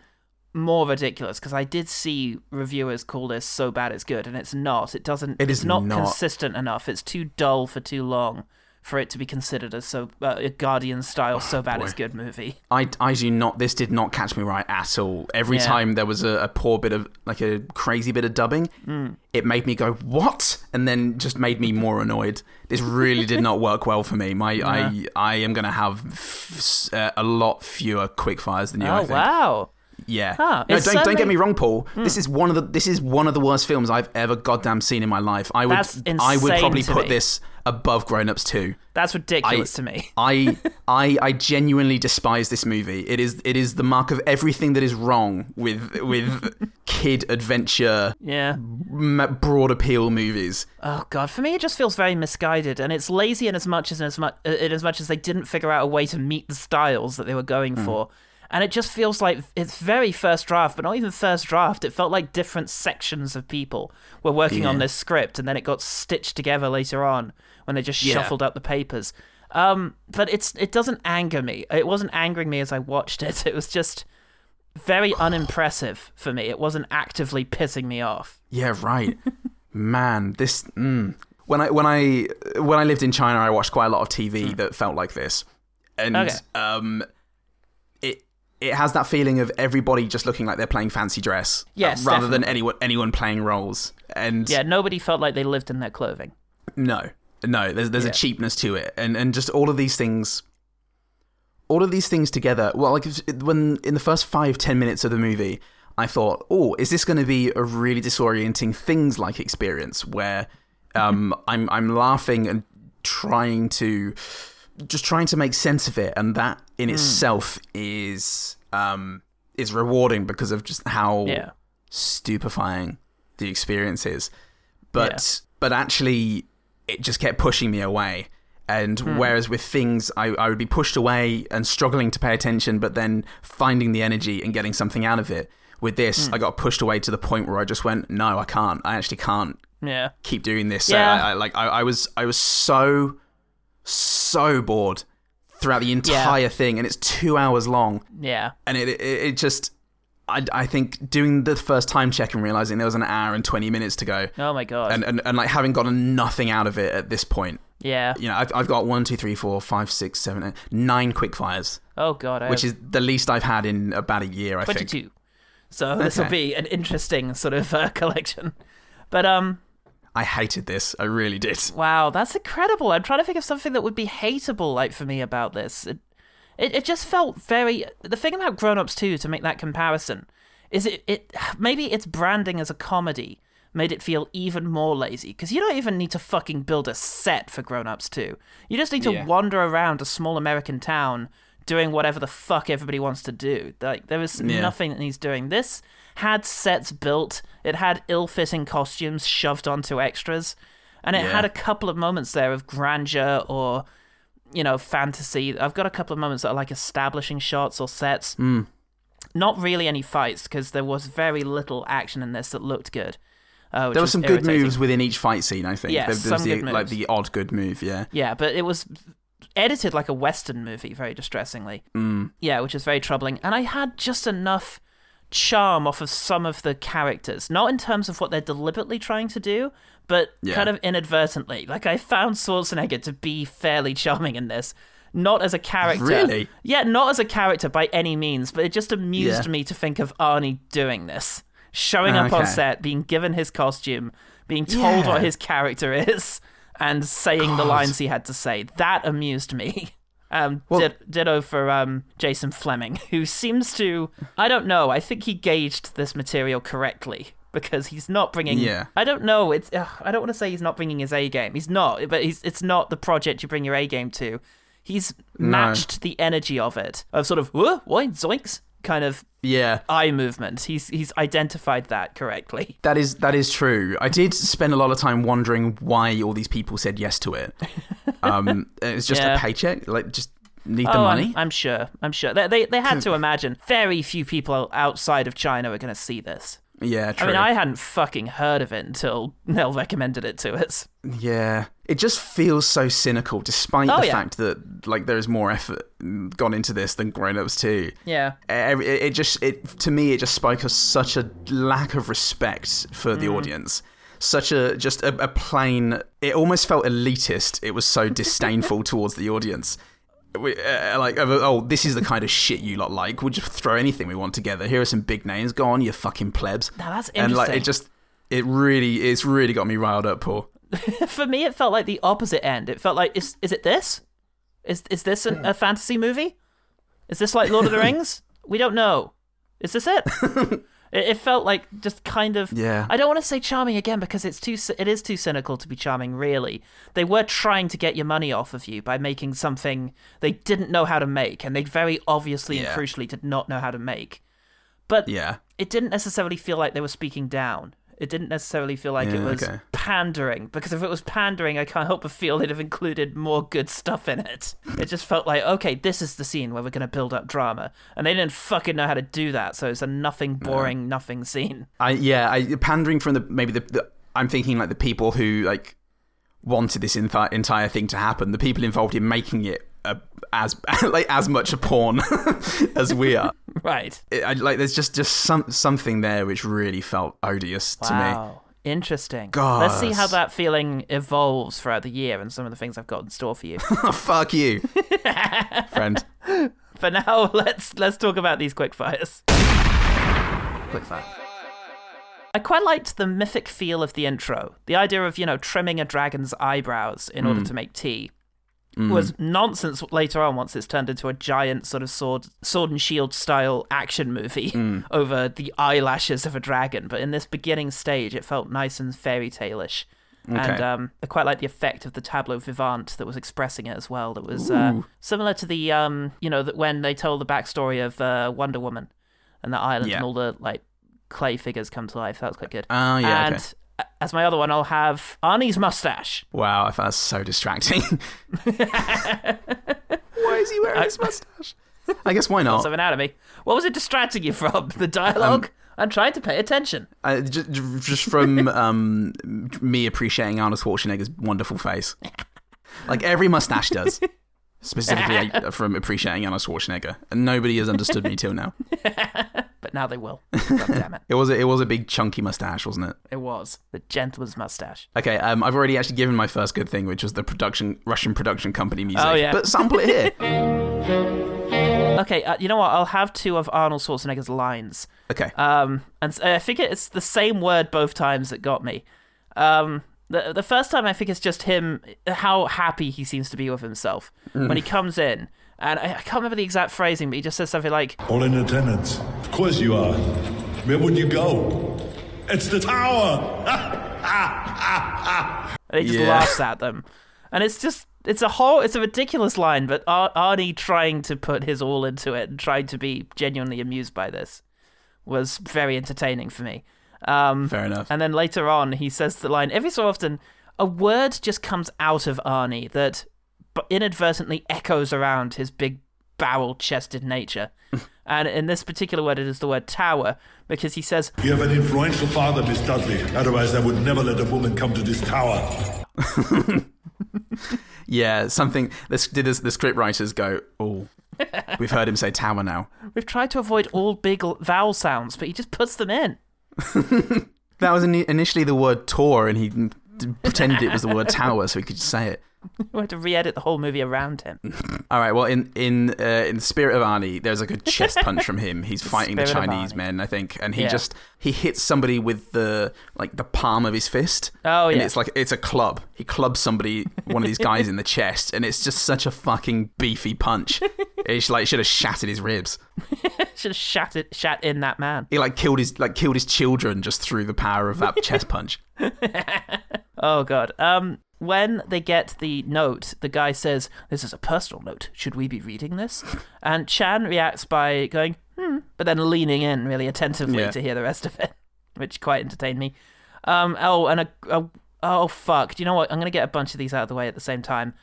more ridiculous because I did see reviewers call this so bad it's good, and it's not. It doesn't. It it's not, not. consistent enough. It's too dull for too long for it to be considered a so uh, a Guardian style so bad it's good movie. I, I do not. This did not catch me right at all. Every Yeah. time there was a, a poor bit of like a crazy bit of dubbing, Hmm. it made me go what, and then just made me more annoyed. This really did not work well for me. My I I am gonna have f- uh, a lot fewer quick fires than you. Oh wow! Yeah. No, don't don't get me wrong, Paul. This is one of the this is one of the worst films I've ever goddamn seen in my life. I would I would probably put me. this above Grown Ups 2. That's ridiculous to me. I I I genuinely despise this movie. It is it is the mark of everything that is wrong with with kid adventure Yeah. broad appeal movies. Oh god, for me it just feels very misguided, and it's lazy in as much as in as much in as much as they didn't figure out a way to meet the styles that they were going Hmm. for. And it just feels like it's very first draft, but not even first draft. It felt like different sections of people were working on this script, and then it got stitched together later on when they just Yeah. shuffled up the papers. Um, but it's it doesn't anger me. It wasn't angering me as I watched it. It was just very unimpressive for me. It wasn't actively pissing me off. Yeah, right. Man, this mm. when I when I when I lived in China, I watched quite a lot of TV that felt like this, and Okay. um, it has that feeling of everybody just looking like they're playing fancy dress, uh, Yes, rather than anyone anyone playing roles. And Yeah, nobody felt like they lived in their clothing. no, no, there's there's Yeah. a cheapness to it, and and just all of these things, all of these things together. Well, like when in the first five ten minutes of the movie, I thought, oh, is this going to be a really disorienting things like experience where um, I'm I'm laughing and trying to just trying to make sense of it, and that in Hmm. itself is um, is rewarding because of just how Yeah. stupefying the experience is. But but actually, it just kept pushing me away. And Hmm. whereas with things, I, I would be pushed away and struggling to pay attention, but then finding the energy and getting something out of it. With this, Hmm. I got pushed away to the point where I just went, no, I can't. I actually can't Yeah. keep doing this. So Yeah. I, I like I, I was I was so so bored throughout the entire thing, and it's two hours long Yeah. and it it, it just I, I think doing the first time check and realizing there was an hour and 20 minutes to go Oh my god. and, and, and like having gotten nothing out of it at this point yeah. you know I've, I've got one two three four five six seven eight nine quick fires Oh god. I which have is the least i've had in about a year i think twenty-two. So this will be an interesting sort of uh, collection. But um, i hated this i really did wow, that's incredible. I'm trying to think of something that would be hateable like for me about this. It, it, it just felt very. The thing about Grown Ups 2, to make that comparison, is it, it maybe its branding as a comedy made it feel even more lazy because you don't even need to fucking build a set for Grown Ups 2. You just need to Yeah. wander around a small American town doing whatever the fuck everybody wants to do. Like there was Yeah. nothing that needs doing. This had sets built. It had ill-fitting costumes shoved onto extras, and it Yeah. had a couple of moments there of grandeur or you know fantasy. I've got a couple of moments that are like establishing shots or sets. Hmm. Not really any fights because there was very little action in this that looked good. Uh, there were some good moves within each fight scene i think Yes, there, there was some the, good like the odd good move yeah Yeah, but it was edited like a Western movie, very distressingly. Mm. Yeah, which is very troubling. And I had just enough charm off of some of the characters, not in terms of what they're deliberately trying to do, but Yeah. kind of inadvertently. Like I found Schwarzenegger to be fairly charming in this. Not as a character. Really? Yeah, not as a character by any means, but it just amused Yeah. me to think of Arnie doing this. Showing up on set, being given his costume, being told Yeah. what his character is, and saying the lines he had to say. That amused me. Um, Well- did, ditto for um, Jason Flemyng, who seems to, I don't know, I think he gauged this material correctly because he's not bringing. Yeah. I don't know. It's ugh, I don't want to say he's not bringing his A game. He's not, but he's it's not the project you bring your A game to. He's matched the energy of it of sort of whoa, what zoinks kind of yeah eye movement. He's he's identified that correctly. That is that is true. I did spend a lot of time wondering why all these people said yes to it. Um, it's just Yeah. a paycheck, like just need the oh, I'm- money. I'm, sure. I'm sure. They, they they had to imagine very few people outside of China are going to see this. Yeah, true. I mean, I hadn't fucking heard of it until Nell recommended it to us. Yeah, it just feels so cynical, despite Oh, the yeah. fact that like there is more effort gone into this than Grown Ups too. Yeah. It, it just it to me it just spoke of such a lack of respect for Mm. the audience. Such a just a, a plain. It almost felt elitist. It was so disdainful towards the audience. We, uh, like oh this is the kind of shit you lot like we'll just throw anything we want together here are some big names go on you fucking plebs Now that's interesting and like it just it really it's really got me riled up paul For me, it felt like the opposite end. It felt like is is it this? Is is this an, a fantasy movie? Is this like Lord of the Rings? We don't know. Is this it? it, it felt like just kind of. Yeah. I don't want to say charming again because it's too. It is too cynical to be charming. Really, they were trying to get your money off of you by making something they didn't know how to make, and they very obviously Yeah. and crucially did not know how to make. But Yeah. it didn't necessarily feel like they were speaking down. It didn't necessarily feel like it was okay. pandering because if it was pandering, I can't help but feel they'd have included more good stuff in it. It just felt like, okay, this is the scene where we're going to build up drama, and they didn't fucking know how to do that. So it's a nothing, boring, nothing scene. I yeah, I pandering from the maybe the, the I'm thinking like the people who like wanted this entire thing to happen, the people involved in making it uh, as like as much a pawn as we are. Right. It, I, like there's just just some something there which really felt odious to me. Wow. Interesting. Let's see how that feeling evolves throughout the year and some of the things I've got in store for you. Fuck you, friend. For now, let's let's talk about these quick fires. Quick fire. I quite liked the mythic feel of the intro. The idea of, you know, trimming a dragon's eyebrows in order to make tea was nonsense later on once it's turned into a giant sort of sword sword and shield style action movie over the eyelashes of a dragon. But in this beginning stage it felt nice and fairy tale-ish. And um, I quite like the effect of the tableau vivant that was expressing it as well. That was uh, similar to the um, you know, that when they told the backstory of uh, Wonder Woman and the island Yeah. and all the like clay figures come to life. That was quite good. Oh, yeah, And okay. As my other one, I'll have Arnie's mustache. Wow, I found that so distracting. why is he wearing his mustache? I guess why not? of anatomy. What was it distracting you from? The dialogue? Um, I'm trying to pay attention. Uh, just, just from um, me appreciating Arnold Schwarzenegger's wonderful face, like every mustache does. Specifically from appreciating Arnold Schwarzenegger, and nobody has understood me till now. But now they will. God damn it. It was a, it was a big chunky mustache, wasn't it? It was. The gentleman's mustache. Okay, um, I've already actually given my first good thing, which was the production Russian production company music. Oh, yeah. but sample it here. Okay, uh, you know what? I'll have two of Arnold Schwarzenegger's lines. Okay, Um, and I think it's the same word both times that got me. Um, the the first time I think it's just him, how happy he seems to be with himself when he mm. comes in, and I, I can't remember the exact phrasing, but he just says something like, All in attendance. Of course you are. Where would you go? It's the tower! and he just Yeah. laughs at them, and it's just it's a whole it's a ridiculous line, but Ar- Arnie trying to put his all into it and trying to be genuinely amused by this was very entertaining for me. Um, fair enough. And then later on, he says the line every so often, a word just comes out of Arnie that inadvertently echoes around his big barrel chested nature. and in this particular word, it is the word tower, because he says, You have an influential father, Miss Dudley. Otherwise, I would never let a woman come to this tower. Yeah, something. This did this, the script writers go, oh, we've heard him say tower now. We've tried to avoid all big vowel sounds, but he just puts them in. That was initially the word tour, and he pretended it was the word tower, so he could say it. We had to re edit the whole movie around him. All right. Well, in in uh, in the spirit of Arnie, there's like a chest punch from him. He's fighting the spirit of Chinese Arnie. men, I think, and he Yeah. just he hits somebody with the like the palm of his fist. Oh, yeah. and yeah. it's like it's a club. He clubs somebody, one of these guys, in the chest, and it's just such a fucking beefy punch. It's like should have shattered his ribs. Should have shat, it, shat in that man. He like killed his like killed his children just through the power of that chest punch. Oh god. Um when they get the note, the guy says, This is a personal note. Should we be reading this? And Chan reacts by going, hmm, but then leaning in really attentively Yeah. to hear the rest of it, which quite entertained me. Um, oh, and a, a oh fuck. Do you know what? I'm gonna get a bunch of these out of the way at the same time.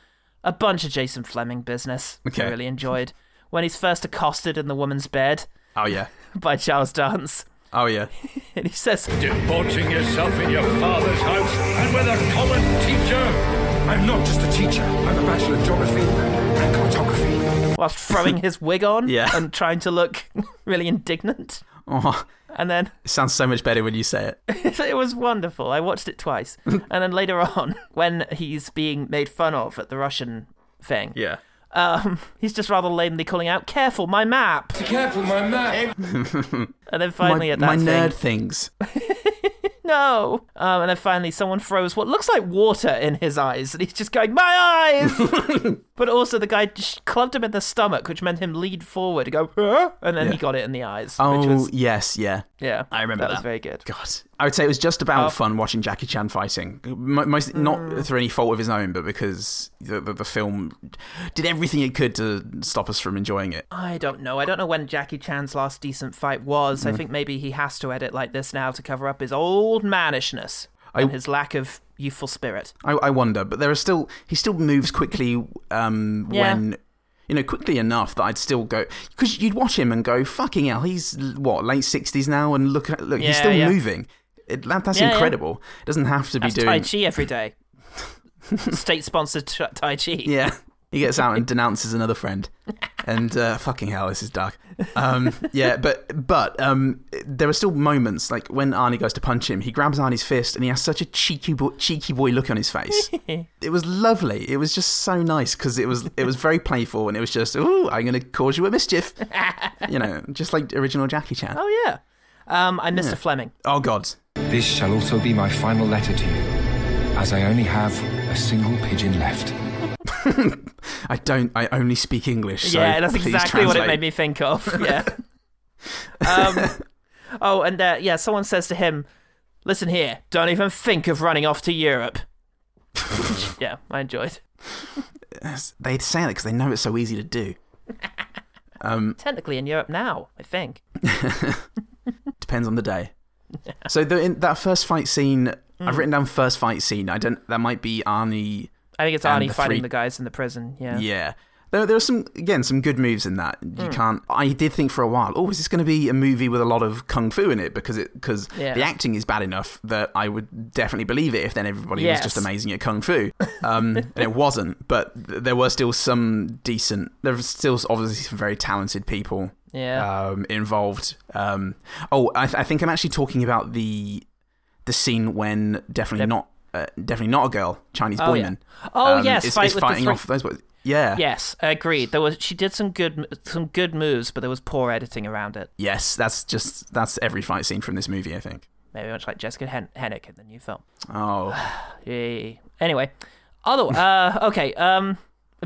A bunch of Jason Flemyng business. Okay. I really enjoyed. When he's first accosted in the woman's bed Oh yeah. by Charles Dance. Oh yeah. And he says, Debauching yourself in your father's house and with a common teacher? I'm not just a teacher. I'm a bachelor of geography and cartography. whilst throwing his wig on Yeah. and trying to look really indignant. Oh, And then it sounds so much better when you say it. it was wonderful. I watched it twice. and then later on, when he's being made fun of at the Russian thing, Yeah. Um, he's just rather lamely calling out, "Careful, my map!" Careful, my man. And then finally my, at that my thing, nerd things. no. Um, and then finally, someone throws what looks like water in his eyes, and he's just going, my eyes! but also, the guy just clubbed him in the stomach, which meant him lead forward and go, huh? and then he got it in the eyes. Oh, which was, yes, yeah. yeah. I remember that. that. was very good. God, I would say it was just about Oh. fun watching Jackie Chan fighting. Most Mm. not through any fault of his own, but because the, the the film did everything it could to stop us from enjoying it. I don't know. I don't know when Jackie Chan's last decent fight was. Mm. I think maybe he has to edit like this now to cover up his old mannishness I- and his lack of youthful spirit. I, I wonder, but there are still he still moves quickly um, Yeah. when you know quickly enough that I'd still go because you'd watch him and go fucking hell he's what late sixties now and look at look he's still yeah. moving. It, that, that's Yeah, yeah. incredible. Doesn't have to be That's doing Tai Chi every day. State sponsored Tai Chi. Yeah. He gets out and denounces another friend, and uh, fucking hell, this is dark. Um, yeah, but but um, there are still moments like when Arnie goes to punch him, he grabs Arnie's fist, and he has such a cheeky boy, cheeky boy look on his face. it was lovely. It was just so nice because it was it was very playful, and it was just, oh, I'm going to cause you a mischief. you know, just like original Jackie Chan. Oh yeah. Um, I'm Mr. Flemyng. Oh God, This shall also be my final letter to you, as I only have a single pigeon left. I don't. I only speak English. So yeah, that's please exactly what it made me think of. Yeah. um, oh, and uh, yeah, someone says to him, "Listen here, don't even think of running off to Europe." Yeah, I enjoyed. They say that because they know it's so easy to do. Technically in Europe now, I think. Depends on the day. so the, in that first fight scene, I've mm. written down first fight scene. I don't. That might be Arnie. I think it's Arnie the fighting three- the guys in the prison. Yeah. Yeah. There, there are some again some good moves in that. You Hmm. can't. I did think for a while. Oh, is this going to be a movie with a lot of kung fu in it? Because it because Yeah. the acting is bad enough that I would definitely believe it if then everybody Yes. was just amazing at kung fu. Um, and it wasn't. But there were still some decent. There were still obviously some very talented people Yeah. um, involved. Um, oh, I, th- I think I'm actually talking about the the scene when definitely not uh, definitely not a girl Chinese Oh, yeah. boyman. Oh, yes, is, fight is fighting off those boys. Yeah. Yes, agreed. There was she did some good some good moves, but there was poor editing around it. Yes, that's just that's every fight scene from this movie. I think. Maybe much like Jessica Hen- Henwick in the new film. Oh, Yay. Anyway, other uh, okay, um,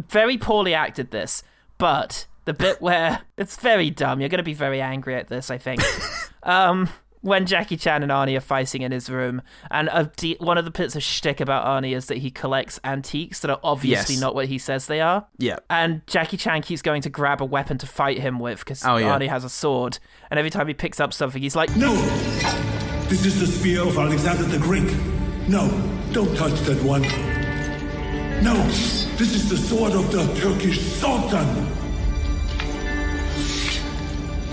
very poorly acted this, but the bit where it's very dumb. You're gonna be very angry at this, I think. um, when Jackie Chan and Arnie are fighting in his room, and a de- one of the bits of shtick about Arnie is that he collects antiques that are obviously Yes. not what he says they are. yeah. And Jackie Chan keeps going to grab a weapon to fight him with because Oh, yeah. Arnie has a sword. And every time he picks up something, he's like, No! This is the spear of Alexander the Great. No, don't touch that one. No, this is the sword of the Turkish Sultan.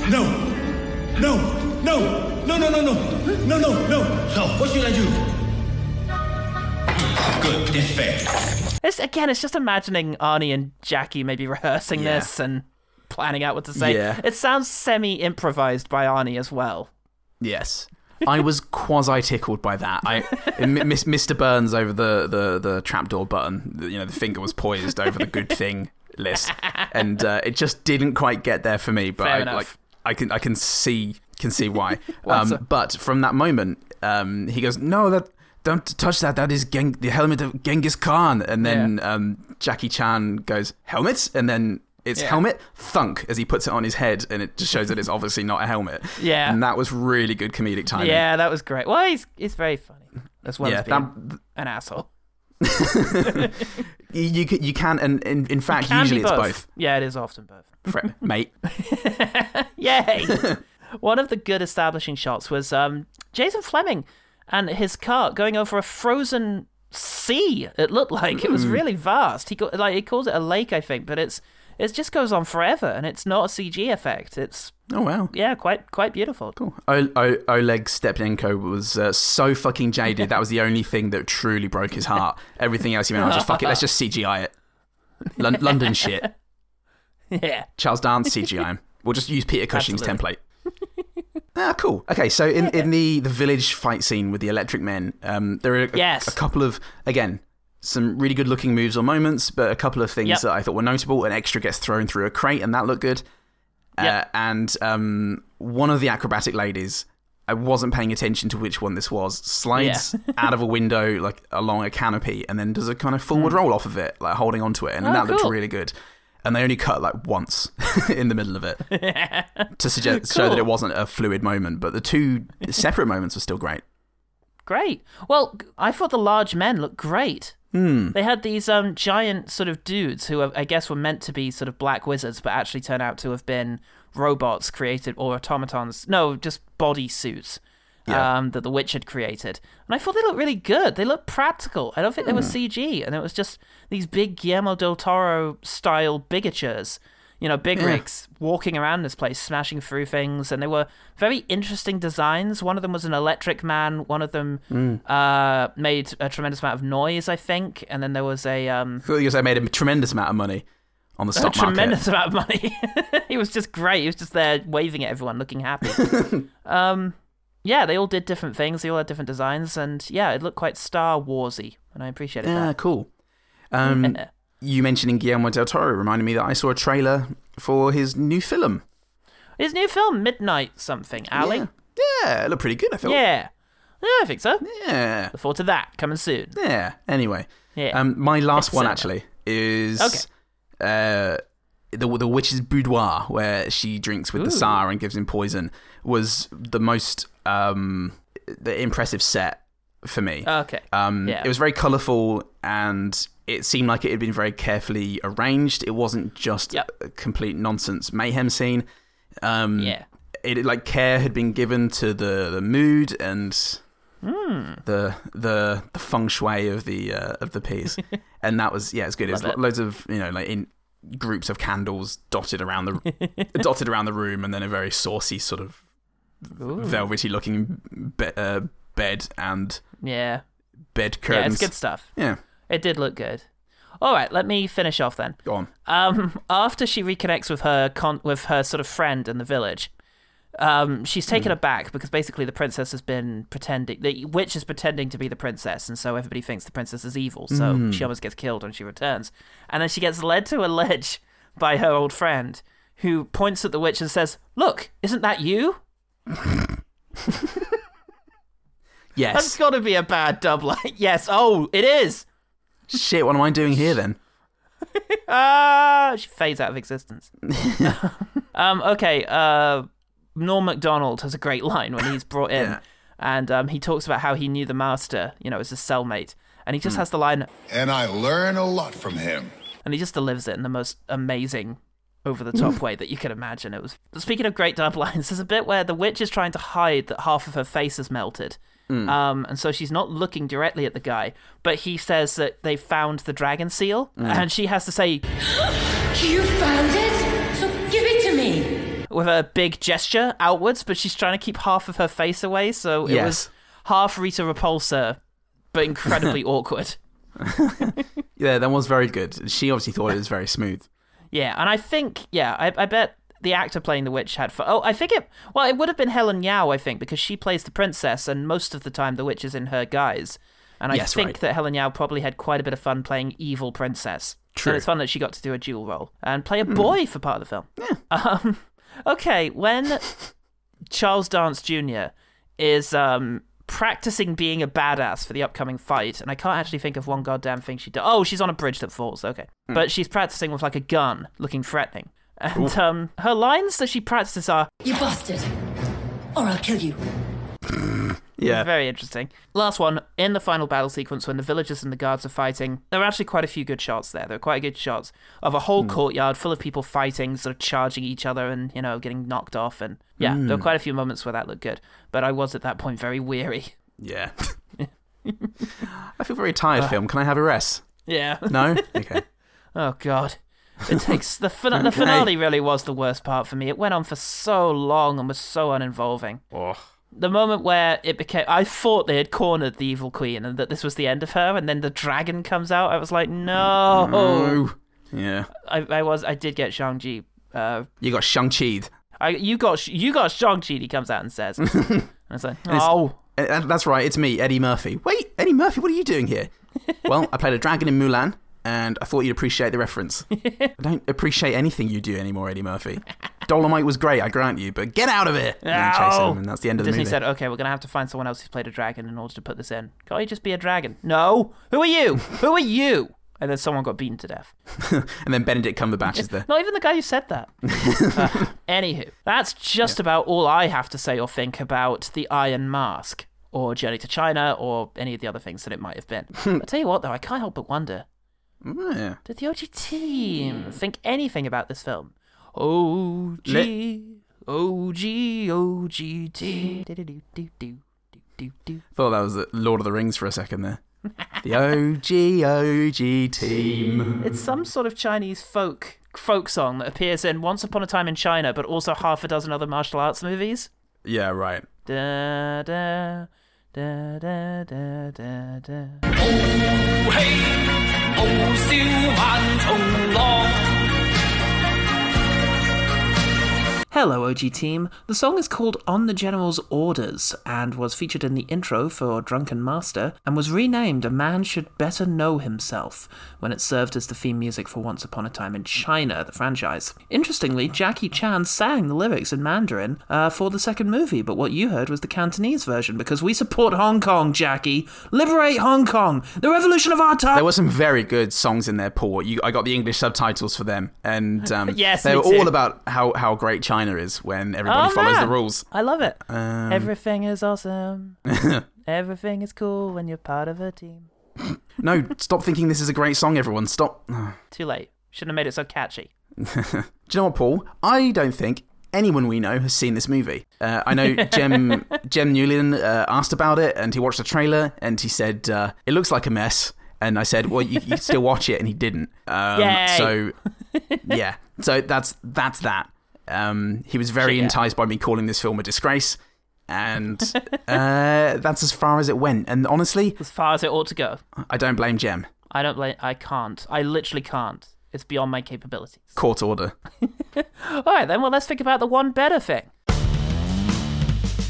No, no, no, no, no, no, no, no, no, no. So, what should I do? Good, that's fair. It's, again, it's just imagining Arnie and Jackie maybe rehearsing Yeah. this and planning out what to say. Yeah. It sounds semi improvised by Arnie as well. Yes. I was quasi tickled by that. I Mr. Burns over the, the, the trapdoor button. You know, the finger was poised over the good thing list, and uh, it just didn't quite get there for me. But Fair I, enough. like, I can I can see can see why. Um, but from that moment, um, he goes, "No, that don't touch that. That is Geng- the helmet of Genghis Khan." And then um, Jackie Chan goes, "Helmet," and then. It's Yeah. helmet thunk as he puts it on his head, and it just shows that it's obviously not a helmet. Yeah. and that was really good comedic timing. Yeah, that was great. Well, he's, he's very funny as well Yeah, as being that- an asshole. You, you can, and in, in fact, usually it's both, Yeah, it is often both. Mate. Yay! One of the good establishing shots was um, Jason Flemyng and his cart going over a frozen sea. It looked like it was Hmm. really vast. He got, like he calls it a lake, I think, but it's it just goes on forever, and it's not a CG effect. It's Oh wow, yeah, quite quite beautiful. cool. O- o- Oleg Stepchenko was uh, so fucking jaded. That was the only thing that truly broke his heart. Everything else, he went, "Oh, just fuck it. Let's just CGI it." Lon- London shit. Yeah, Charles Dance CGI him. We'll just use Peter Cushing's Absolutely. template. ah, cool. Okay, so in, in the, the village fight scene with the electric men, um, there are a, Yes. a couple of again some really good looking moves or moments, but a couple of things Yep. that I thought were notable. An extra gets thrown through a crate, and that looked good. Yep. Uh, and um, one of the acrobatic ladies I wasn't paying attention to which one this was. Slides out of a window, like along a canopy, and then does a kind of forward roll off of it, like holding onto it, and. Oh, that looked really good. And they only cut like once in the middle of it to suggest show that it wasn't a fluid moment, but the two separate moments were still great. Great. Well, I thought the large men looked great. Hmm. They had these um giant sort of dudes who I guess were meant to be sort of black wizards, but actually turn out to have been robots created or automatons. No, just body suits. Yeah. Um, that the witch had created, and I thought they looked really good. They looked practical. I don't think they were Hmm. CG, and it was just these big Guillermo del Toro style bigatures, you know, big Yeah. rigs walking around this place, smashing through things, and they were very interesting designs. One of them was an electric man. One of them Mm. uh, made a tremendous amount of noise, I think, and then there was a um, I thought you were made a tremendous amount of money on the a stock market. tremendous amount of money. he was just great. He was just there waving at everyone, looking happy. um, yeah, they all did different things. They all had different designs, and yeah, it looked quite Star Warsy, and I appreciated Yeah, that. Yeah, cool. Um, you mentioning Guillermo del Toro reminded me that I saw a trailer for his new film. His new film, Midnight something, Ali. Yeah, yeah it looked pretty good. I thought. Yeah. Yeah, I think so. Yeah. Look forward to that coming soon. Yeah. Anyway, Yeah. um, my last It's one actually is Okay. uh, the the witch's boudoir, where she drinks with the Ooh. Tsar and gives him poison, was the most um, the impressive set for me. Okay. Um, Yeah. It was very colourful and it seemed like it had been very carefully arranged. It wasn't just Yep. a complete nonsense mayhem scene. Um, Yeah. It like care had been given to the, the mood and Hmm. the the the feng shui of the uh, of the piece, and that was yeah, it's good. It's it. lo- loads of you know like in groups of candles dotted around the dotted around the room, and then a very saucy sort of Ooh. velvety looking be- uh, bed and Yeah. bed curtains. Yeah, it's good stuff. Yeah, It did look good. All right, let me finish off then. go on. Um, after she reconnects with her con- with her sort of friend in the village, um, she's taken aback because basically the princess has been pretending. The witch is pretending to be the princess, and so everybody thinks the princess is evil. So she almost gets killed when she returns, and then she gets led to a ledge by her old friend, who points at the witch and says, "Look, isn't that you?" Yes. That's got to be a bad dub line. yes. Oh, it is. Shit, what am I doing here then? Ah, she fades out of existence. um, okay, uh, Norm MacDonald has a great line when he's brought in, Yeah. and um, he talks about how he knew the master, you know, as his cellmate, and he just Hmm. has the line, And I learn a lot from him. and he just delivers it in the most amazing, over the top way that you can imagine. It was. Speaking of great dub lines, there's a bit where the witch is trying to hide that half of her face has melted. Um, and so she's not looking directly at the guy, but he says that they found the dragon seal, and she has to say, You found it? So give it to me. with a big gesture outwards, but she's trying to keep half of her face away, so it Yes. was half Rita Repulsa, but incredibly awkward. Yeah, that was very good. She obviously thought it was very smooth. Yeah, and I think, yeah, I, I bet the actor playing the witch had fun. Oh, I think it, well, it would have been Helen Yao, I think, because she plays the princess, and most of the time the witch is in her guise. And I Yes, think right. that Helen Yao probably had quite a bit of fun playing evil princess. True. And it's fun that she got to do a dual role and play a boy for part of the film. Yeah. Um, okay, when Charles Dance Jr. is um, practicing being a badass for the upcoming fight, and I can't actually think of one goddamn thing she does. Oh, she's on a bridge that falls. Okay, but she's practicing with like a gun, looking threatening. And um, her lines that she practices are You bastard. Or I'll kill you. Yeah. very interesting. Last one, in the final battle sequence when the villagers and the guards are fighting, there are actually quite a few good shots there. There are quite good shots of a whole hmm. courtyard full of people fighting, sort of charging each other and, you know, getting knocked off. And yeah, there were hmm. quite a few moments where that looked good. But I was at that point very weary. Yeah. I feel very tired, ah. film. Can I have a rest? Yeah. No? Okay. Oh god. It takes the fin- the finale really was the worst part for me. It went on for so long and was so uninvolving. Oh. The moment where it became I thought they had cornered the evil queen and that this was the end of her and then the dragon comes out. I was like, "No." Oh. Yeah. I, I was I did get Shang-Chi uh You got Shang-Chi. I you got you got Shang-Chi he comes out and says. and it's like, "Oh, Uh, That's right, it's me, Eddie Murphy. Wait, Eddie Murphy, what are you doing here? well, I played a dragon in Mulan, and I thought you'd appreciate the reference. I don't appreciate anything you do anymore, Eddie Murphy. Dolemite was great, I grant you, but get out of here. And chase him, and that's the end of the Disney movie. said, "Okay, we're gonna have to find someone else who's played a dragon in order to put this in. Can't you just be a dragon? No. Who are you? Who are you?" And then someone got beaten to death. and then Benedict Cumberbatch is there. Not even the guy who said that. Uh, anywho, that's just about all I have to say or think about the Iron Mask, or Journey to China, or any of the other things that it might have been. I tell you what, though, I can't help but wonder: Yeah. did the OG team think anything about this film? OG, OG, OG team. Thought that was the Lord of the Rings for a second there. The OG OG team. It's some sort of Chinese folk folk song that appears in Once Upon a Time in China, but also half a dozen other martial arts movies. Yeah, right. Da da da da da da da. 傲笑万重浪。Hello, OG team. The song is called On the General's Orders and was featured in the intro for Drunken Master and was renamed A Man Should Better Know Himself when it served as the theme music for Once Upon a Time in China, the franchise. Interestingly, Jackie Chan sang the lyrics in Mandarin uh, for the second movie, but what you heard was the Cantonese version because we support Hong Kong, Jackie. Liberate Hong Kong! The revolution of our time! There were some very good songs in there, Paul. You, I got the English subtitles for them, and um, Yes, they were too. all about how, how great China is when everybody Oh, follows man. the rules. I love it. Um, Everything is awesome. Everything is cool when you're part of a team. no, stop thinking this is a great song, everyone. Stop. Too late. Shouldn't have made it so catchy. Do you know what, Paul? I don't think anyone we know has seen this movie. Uh, I know Jem Jem Newlin uh, asked about it, and he watched the trailer, and he said uh, it looks like a mess. And I said, well, you, you still watch it, and he didn't. Um, Yay. So yeah, so that's that's that. Um, he was very yeah. enticed by me calling this film a disgrace, and uh, that's as far as it went. And honestly, As far as it ought to go. I don't blame Jem. I don't blame. I can't. I literally can't. It's beyond my capabilities. Court order. All right, then. Well, let's think about the one better thing.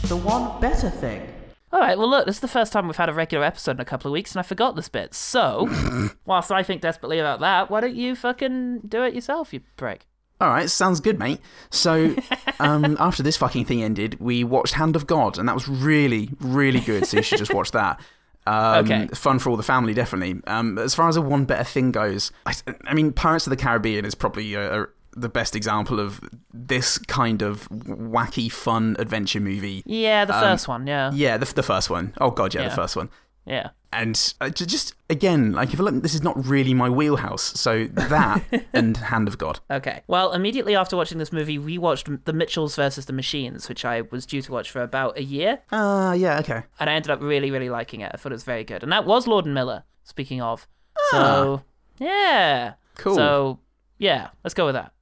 The one better thing. All right. Well, look. This is the first time we've had a regular episode in a couple of weeks, and I forgot this bit. So, whilst I think desperately about that, why don't you fucking do it yourself, you prick? All right, sounds good, mate. So, um, after this fucking thing ended, we watched Hand of God, and that was really, really good. So you should just watch that. Um, Okay. Fun for all the family, definitely. Um, as far as a one better thing goes, I, I mean, Pirates of the Caribbean is probably uh the best example of this kind of wacky, fun adventure movie. Yeah, the Um, first one. Yeah. Yeah, the, the first one. Oh god, yeah, Yeah. the first one. Yeah. And uh, just again, like if I look, this is not really my wheelhouse. So that and Hand of God. Okay. Well, immediately after watching this movie, we watched The Mitchells versus the Machines, which I was due to watch for about a year, Ah, yeah, okay. and I ended up really, really liking it. I thought it was very good, and that was Lord and Miller. Speaking of, so yeah, Cool. So yeah, let's go with that.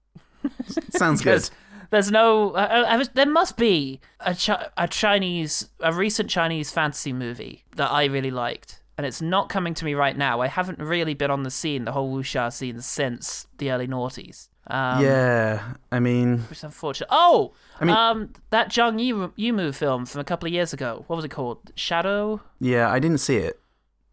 Sounds good. There's no, I, I was, there must be a chi- a Chinese, a recent Chinese fantasy movie that I really liked, and it's not coming to me right now. I haven't really been on the scene, the whole wuxia scene, since the early noughties. Um, yeah, I mean, Which is unfortunate. Oh, I mean- um, that Zhang Yu- Yimou film from a couple of years ago. What was it called? Shadow. yeah, I didn't see it.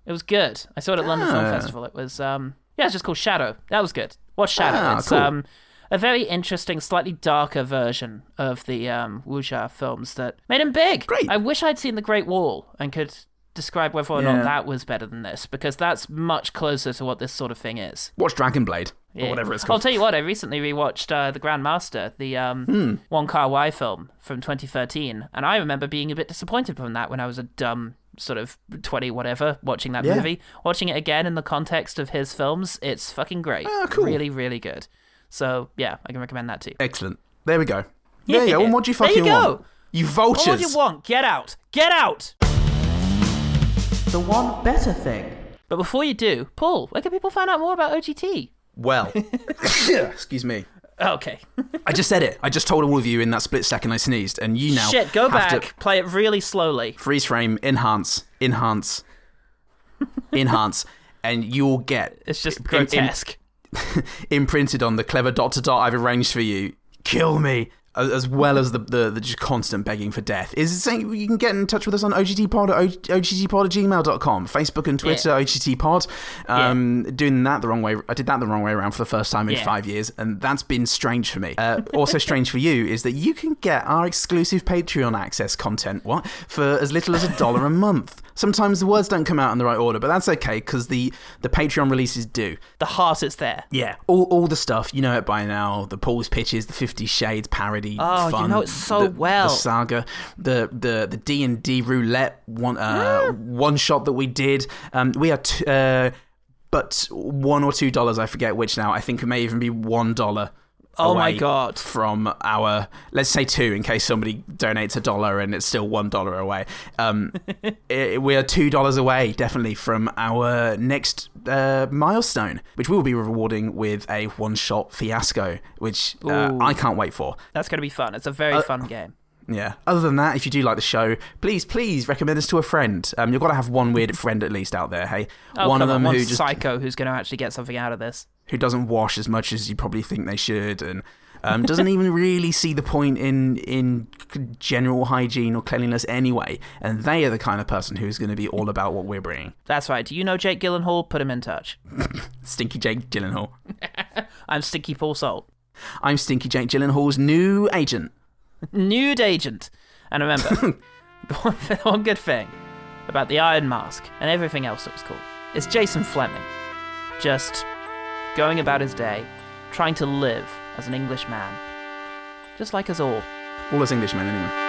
It was good. I saw it at London Film Ah. Festival. It was um, yeah, it's just called Shadow. That was good. Watch Shadow. Ah, it's cool. um, a very interesting, slightly darker version of the um wuxia films that made him big. Great. I wish I'd seen The Great Wall and could describe whether or Yeah. not that was better than this because that's much closer to what this sort of thing is. Watch Dragon Blade Yeah. or whatever it's called. I'll tell you what, I recently rewatched uh, The Grandmaster, the um, Hmm. Wong Kar Wai film from 2013, and I remember being a bit disappointed from that when I was a dumb sort of 20 whatever watching that Yeah. movie. Watching it again in the context of his films, it's fucking great. Ah, cool. Really, really good. So yeah, I can recommend that too. Excellent. There we go. There you go. And what do you fucking There you go. want? You What vultures. do you want? Get out! Get out! The one better thing. But before you do, Paul, where can people find out more about OGT? Well, excuse me. Okay. I just said it. I just told all of you in that split second I sneezed, and you now Shit, go have back, to play it really slowly. freeze frame, enhance, enhance, enhance, and you'll get It's just im- im- grotesque. imprinted on the clever dot to dot I've arranged for you. Kill me. as well as the, the, the just constant begging for death, is it saying you can get in touch with us on OGTpod at OGTpod at gmail.com, Facebook and Twitter, Yeah. OGTpod. Um, Doing that the wrong way, I did that the wrong way around for the first time in Yeah. five years, and that's been strange for me. Uh, also, strange for you is that you can get our exclusive Patreon access content, what, for as little as a dollar a month. Sometimes the words don't come out in the right order, but that's okay because the, the Patreon releases do. The heart is there. Yeah, all, all the stuff you know it by now. The Paul's pitches, the Fifty Shades parody. Oh, you know it so the, well. The saga, the the the D and D roulette one uh, one shot that we did. Um, we are t- uh, but one or two dollars. I forget which now. I think it may even be one dollar. Oh my God. From our, let's say two, in case somebody donates a dollar and it's still one dollar away. Um, i we are two dollars away, definitely, from our next uh, milestone, which we will be rewarding with a one-shot fiasco, which uh, I can't wait for. That's going to be fun. It's a very Uh, fun game. Yeah. Other than that, if you do like the show, please, please recommend us to a friend. Um, you've got to have one weird friend at least out there. Hey, Oh, one of on, them one who just psycho who's going to actually get something out of this. Who doesn't wash as much as you probably think they should, and um, doesn't even really see the point in in general hygiene or cleanliness anyway. And they are the kind of person who's going to be all about what we're bringing. That's right. Do you know Jake Gyllenhaal? Put him in touch. Stinky Jake Gyllenhaal. I'm Stinky Paul Salt. I'm Stinky Jake Gyllenhaal's new agent. Nude agent. And remember, the one, one good thing about the Iron Mask and everything else that was called is Jason Flemyng just going about his day, trying to live as an English man. Just like us all. All us Englishmen, anyway.